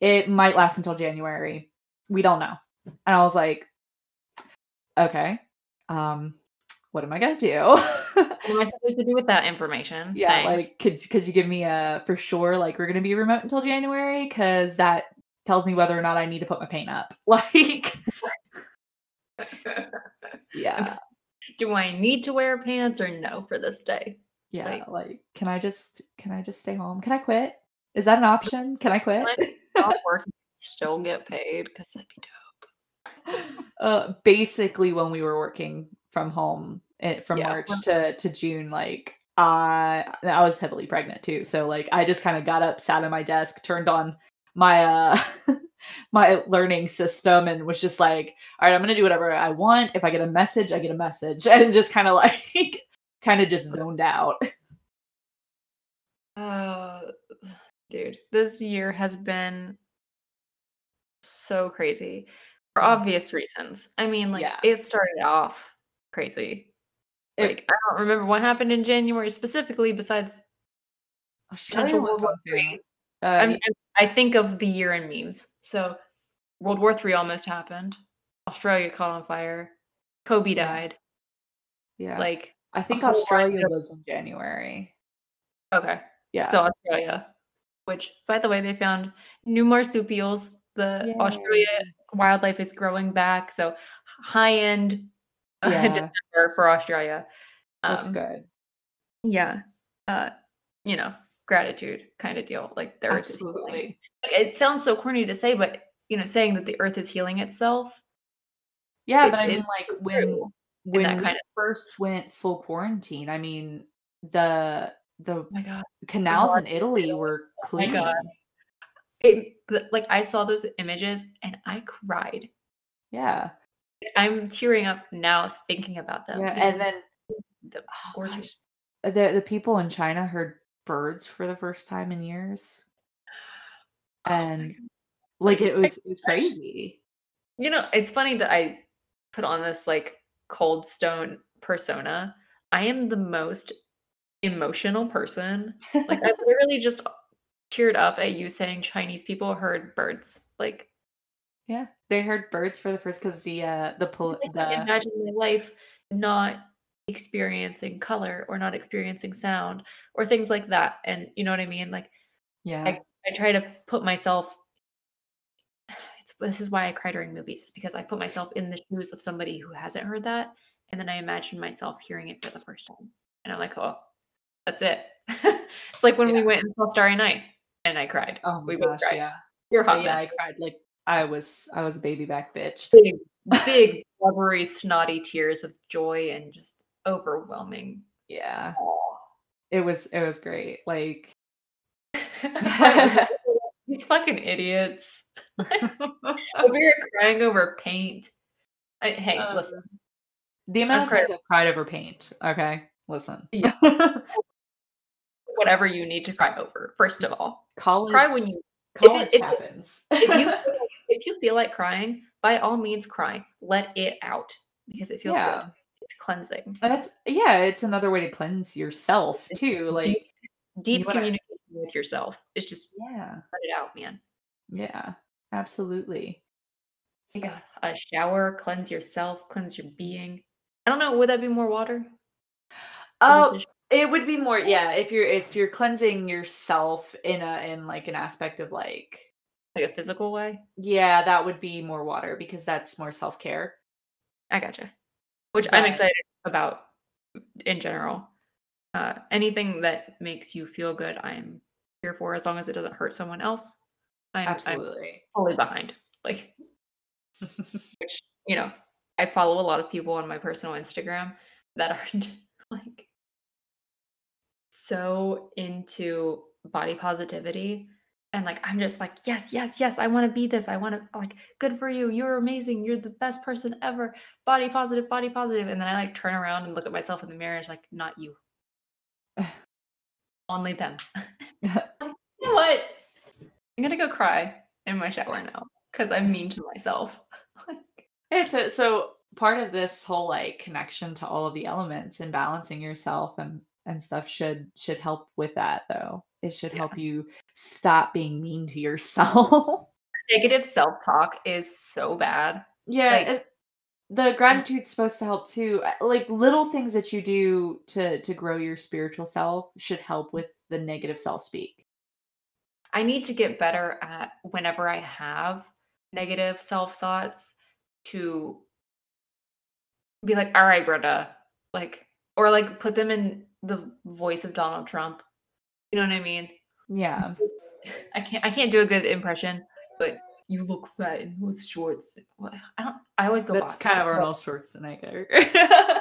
It might last until January. We don't know. And I was like okay. Um what am I going to do? (laughs) What am I supposed to do with that information? yeah, Thanks. like could could you give me a for sure like we're going to be remote until January cuz that tells me whether or not I need to put my paint up. (laughs) Like (laughs) yeah. do I need to wear pants or no for this day? Yeah, Like- like, can I just can I just stay home? Can I quit? Is that an option? Can I quit? Not work, and still get paid because that'd be dope. uh, basically, when we were working from home eh, from Yeah. March to to June, like I I was heavily pregnant too, so like I just kind of got up, sat at my desk, turned on my uh (laughs) my learning system, and was just like, all right, I'm gonna do whatever I want. If I get a message, I get a message, (laughs) and just kind of like kind of just zoned out. Uh, (sighs) dude, this year has been so crazy for Mm. obvious reasons. I mean, like Yeah. it started off crazy. It- Like I don't remember what happened in January specifically, besides potential World War. Three. Uh, I'm- y- I'm- I think of the year in memes. So World War Three almost happened. Australia caught on fire. Kobe Yeah. died. yeah, Like I think Australia was in January. okay, Yeah. so Australia, which by the way they found new marsupials. The Australia wildlife is growing back. So high end (laughs) Yeah. December for Australia. That's Um, good. Yeah. Uh, you know, gratitude kind of deal. Like the healing. Absolutely. Like, it sounds so corny to say, but you know, saying that the earth is healing itself. Yeah, it- but I mean, like when when that we kind of first went full quarantine, I mean the the oh my god. canals in Italy were clean. God. It, like I saw those images and I cried. Yeah, I'm tearing up now thinking about them. yeah, and then the oh, scorches. gosh, uh, the the people in China heard birds for the first time in years, Oh and like it was it was crazy. You know, it's funny that I put on this like cold stone persona. I am the most emotional person. Like I (laughs) literally just teared up at you saying Chinese people heard birds. Like yeah, they heard birds for the first because the uh the pol- the imagine my life not experiencing color or not experiencing sound or things like that. And you know what I mean? Like yeah I, I try to put myself (sighs) it's this is why I cry during movies, is because I put myself in the shoes of somebody who hasn't heard that. And then I imagine myself hearing it for the first time. And I'm like, oh, that's it. (laughs) it's like when we went and saw Starry Night and I cried. oh my we gosh cried. yeah You're hot yeah. I cried like I was I was a baby back bitch Big, big, rubbery, snotty tears of joy and just overwhelming yeah it was it was great like (laughs) I was like, (laughs) (laughs) These fucking idiots. Over here crying over paint. I, hey, Um, listen. the amount of times I've cried over paint okay listen Yeah. Whatever you need to cry over, first of all. college Cry when you college if it- happens if you if you feel like crying, by all means cry. Let it out because it feels Yeah. good. It's cleansing. And that's yeah it's another way to cleanse yourself too like Deep communication with yourself. It's just yeah let it out, man. yeah absolutely Take So- a, a uh, shower, cleanse yourself, cleanse your being. I don't know. Would that be more water? oh It would be more, yeah, if you're if you're cleansing yourself in a in like an aspect of like like a physical way. yeah, that would be more water because that's more self-care. I gotcha. Which I'm excited about in general. Uh, anything that makes you feel good, I'm here for as long as it doesn't hurt someone else. I'm, I'm Absolutely. fully behind. Like, (laughs) which, you know, I follow a lot of people on my personal Instagram that are (laughs) like so into body positivity. And like, I'm just like, yes, yes, yes, I want to be this. I want to, like, good for you. You're amazing. You're the best person ever. Body positive, body positive. And then I like turn around and look at myself in the mirror. And it's like, not you. (sighs) Only them. (laughs) (laughs) you know what? I'm to go cry in my shower now because I'm mean to myself. (laughs) Yeah, so so part of this whole like connection to all of the elements and balancing yourself and and stuff should should help with that though. It should Yeah. help you stop being mean to yourself. (laughs) Negative self talk is so bad. yeah, Like- it- the gratitude's supposed to help too. Uh, Like little things that you do to to grow your spiritual self should help with the negative self speak. I need to get better at whenever I have negative self thoughts to be like, all right, Brenda, like, or like put them in the voice of Donald Trump. You know what I mean? Yeah. (laughs) I can't I can't do a good impression, but you look fat in those shorts. I don't I always go That's Boston. kind of Arnold Schwarzenegger. (laughs)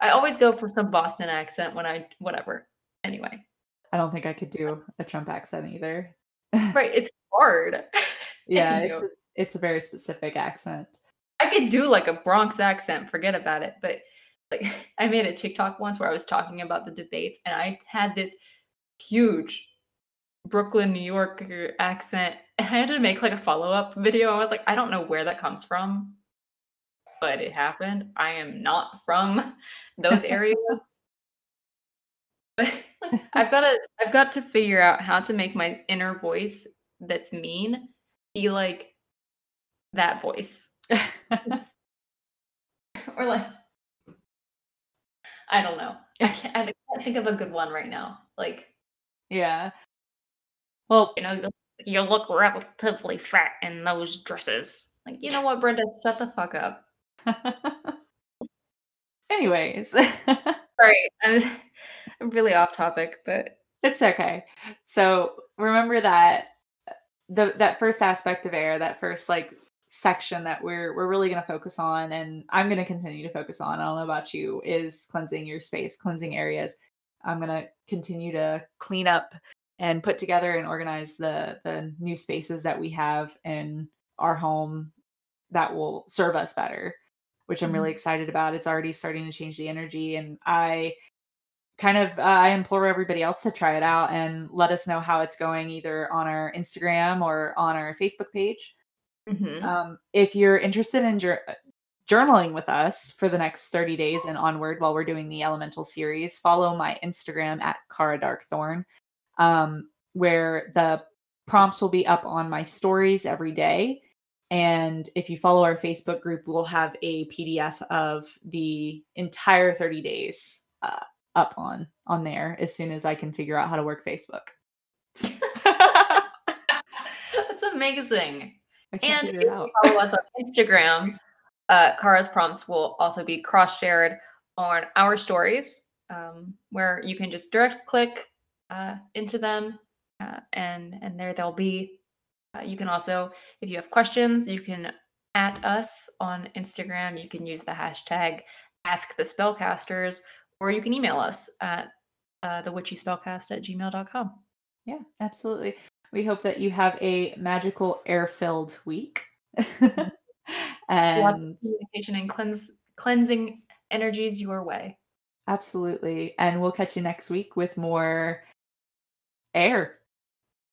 I always go for some Boston accent when I whatever. Anyway. I don't think I could do a Trump accent either. Right. It's hard. (laughs) Yeah, it's a, it's a very specific accent. I could do like a Bronx accent, forget about it. But like I made a TikTok once where I was talking about the debates and I had this huge Brooklyn, New Yorker accent. And I had to make like a follow-up video. I was like, I don't know where that comes from, but it happened. I am not from those (laughs) areas. But I've got to I've got to figure out how to make my inner voice that's mean be like that voice. (laughs) or like I don't know. I can't, I can't think of a good one right now. Like yeah. Well, you know, you- look relatively fat in those dresses. Like you know what, Brenda? Shut the fuck up. (laughs) anyways, (laughs) Sorry, I'm, (laughs) I'm really off topic, but it's okay. So remember that the that first aspect of air, that first like section that we're we're really going to focus on, and I'm going to continue to focus on. I don't know about you, is cleansing your space, cleansing areas. I'm going to continue to clean up and put together and organize the the new spaces that we have in our home that will serve us better which i'm really excited about. It's already starting to change the energy and i kind of uh, i implore everybody else to try it out and let us know how it's going either on our instagram or on our facebook page. Mhm. um, if you're interested in journaling with us for the next 30 days and onward while we're doing the elemental series, follow my Instagram at Cara Darkthorn, um, where the prompts will be up on my stories every day. And if you follow our Facebook group, we'll have a PDF of the entire 30 days uh, up on on there as soon as I can figure out how to work Facebook. (laughs) That's amazing. And follow us on Instagram, uh, Cara's prompts will also be cross shared on our stories, um, where you can just direct click uh, into them, uh, and and there they'll be. Uh, you can also, if you have questions, you can at us on Instagram. You can use the hashtag Ask the Spellcasters, or you can email us at uh, the witchy spellcast at gmail.com. Yeah, absolutely. We hope that you have a magical air filled week. (laughs) And communication and cleanse cleansing energies your way. Absolutely. And we'll catch you next week with more air. (laughs)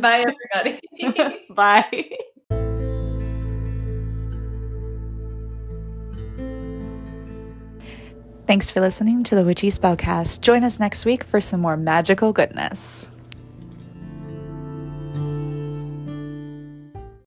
Bye, everybody. (laughs) Bye. Thanks for listening to the Witchy Spellcast. Join us next week for some more magical goodness.